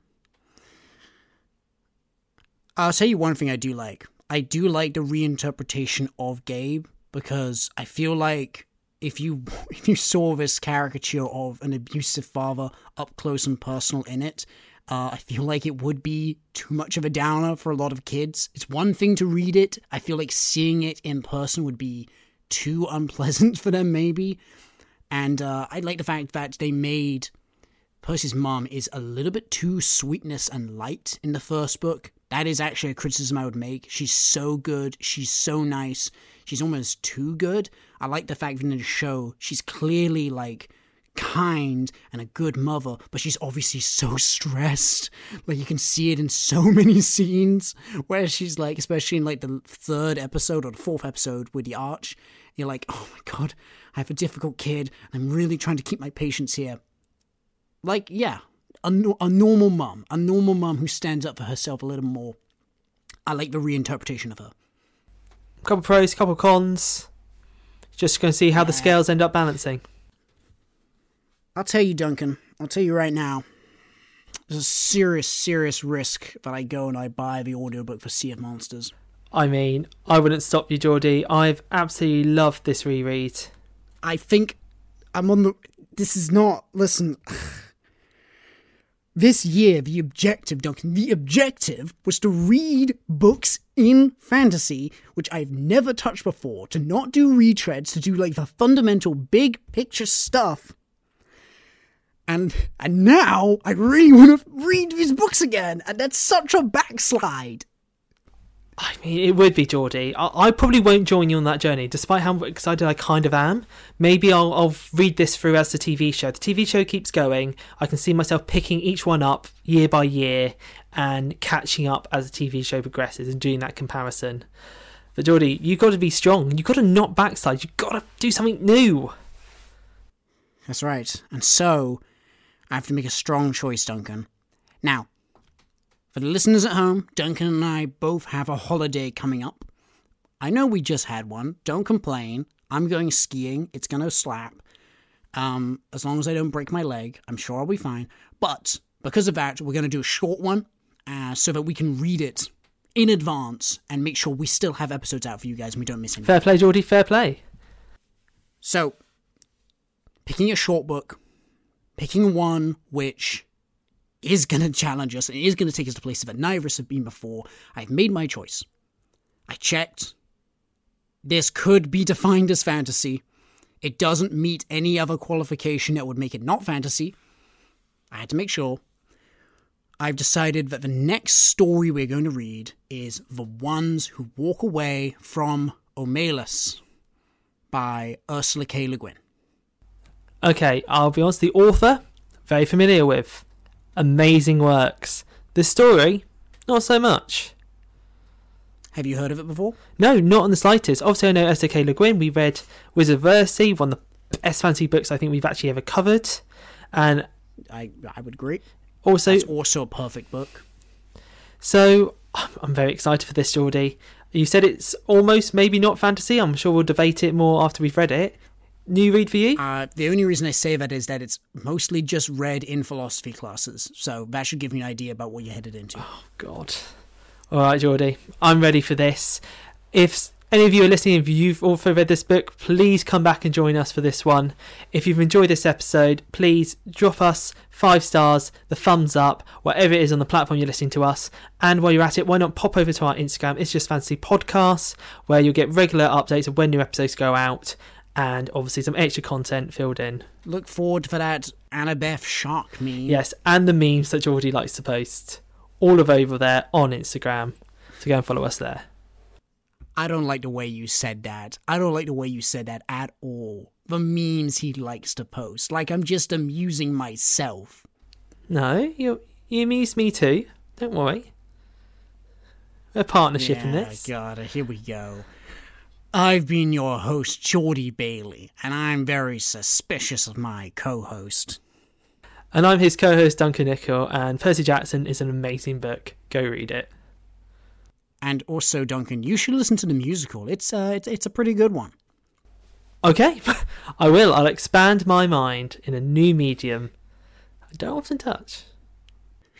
I'll tell you one thing I do like. I do like the reinterpretation of Gabe because I feel like if you if you saw this caricature of an abusive father up close and personal in it, uh, I feel like it would be too much of a downer for a lot of kids. It's one thing to read it. I feel like seeing it in person would be too unpleasant for them, maybe. And uh, I like the fact that they made Percy's mom is a little bit too sweetness and light in the first book. That is actually a criticism I would make. She's so good. She's so nice. She's almost too good. I like the fact that in the show, she's clearly like kind and a good mother, but she's obviously so stressed. Like you can see it in so many scenes where she's like, especially in like the third episode or the fourth episode with the arch, you're like, oh my god, I have a difficult kid. I'm really trying to keep my patience here. Like, yeah, a, a normal mum, a normal mum who stands up for herself a little more. I like the reinterpretation of her. Couple pros, couple cons. Just going to see how the scales end up balancing. I'll tell you, Duncan, I'll tell you right now, there's a serious, serious risk that I go and I buy the audiobook for Sea of Monsters. I mean, I wouldn't stop you, Geordie. I've absolutely loved this reread. I think I'm on the. This is not. Listen. This year, the objective, Duncan, the objective was to read books in fantasy, which I've never touched before, to not do retreads, to do like the fundamental big picture stuff. And and now I really want to read these books again, and that's such a backslide. I mean, it would be Geordie. I, I probably won't join you on that journey, despite how excited I kind of am. Maybe I'll, I'll read this through as the TV show. The TV show keeps going. I can see myself picking each one up year by year and catching up as the TV show progresses and doing that comparison. But Geordie, you've got to be strong. You've got to not backslide. You've got to do something new. That's right. And so, I have to make a strong choice, Duncan. Now, for the listeners at home, Duncan and I both have a holiday coming up. I know we just had one. Don't complain. I'm going skiing. It's going to slap. Um, as long as I don't break my leg, I'm sure I'll be fine. But because of that, we're going to do a short one uh, so that we can read it in advance and make sure we still have episodes out for you guys and we don't miss any. Fair play, Geordie. Fair play. So, picking a short book, picking one which is going to challenge us and is going to take us to places that neither of us have been before, I've made my choice. I checked. This could be defined as fantasy. It doesn't meet any other qualification that would make it not fantasy. I had to make sure. I've decided that the next story we're going to read is The Ones Who Walk Away from Omelas by Ursula K. Le Guin. Okay, I'll be honest, the author, very familiar with. Amazing works. The story, not so much. Have you heard of it before? No, not in the slightest. Obviously, I know S.K. Le Guin. We read Wizard of Earthsea, one of the best fantasy books I think we've actually ever covered. And I I would agree. also, It's also a perfect book. so I'm I'm very excited for this, Geordie. You said it's almost maybe not fantasy. I'm sure we'll debate it more after we've read it. New read for you? Uh, the only reason I say that is that it's mostly just read in philosophy classes, so that should give you an idea about what you're headed into. Oh God. All right, Geordie, I'm ready for this. If any of you are listening, if you've also read this book, please come back and join us for this one. If you've enjoyed this episode, please drop us five stars, the thumbs up, whatever it is on the platform you're listening to us. And while you're at it, why not pop over to our Instagram? It's just Fantasy Podcasts, where you'll get regular updates of when new episodes go out, and obviously some extra content filled in. Look forward for that Annabeth shark meme. Yes, and the memes that Geordie likes to post. All of over there on Instagram. So go and follow us there. I don't like the way you said that. I don't like the way you said that at all. The memes he likes to post. Like I'm just amusing myself. No, you you amuse me too. Don't worry. A partnership in this yeah, this. God, here we go. I've been your host, Geordie Bailey, and I'm very suspicious of my co-host. And I'm his co-host Duncan Nickel, and Percy Jackson is an amazing book. Go read it. And also, Duncan, you should listen to the musical. It's uh, it's, it's a pretty good one. Okay, I will. I'll expand my mind in a new medium. I don't often touch.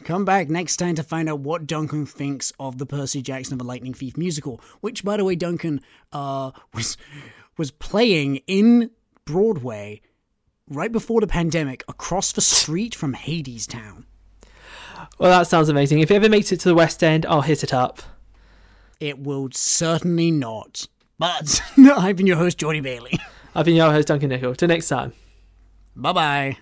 Come back next time to find out what Duncan thinks of the Percy Jackson of the Lightning Thief musical, which, by the way, Duncan uh, was was playing in Broadway right before the pandemic across the street from Hadestown. Well, that sounds amazing. If it ever makes it to the West End, I'll hit it up. It will certainly not. But I've been your host, Geordie Bailey. I've been your host, Duncan Nickel. Till next time. Bye bye.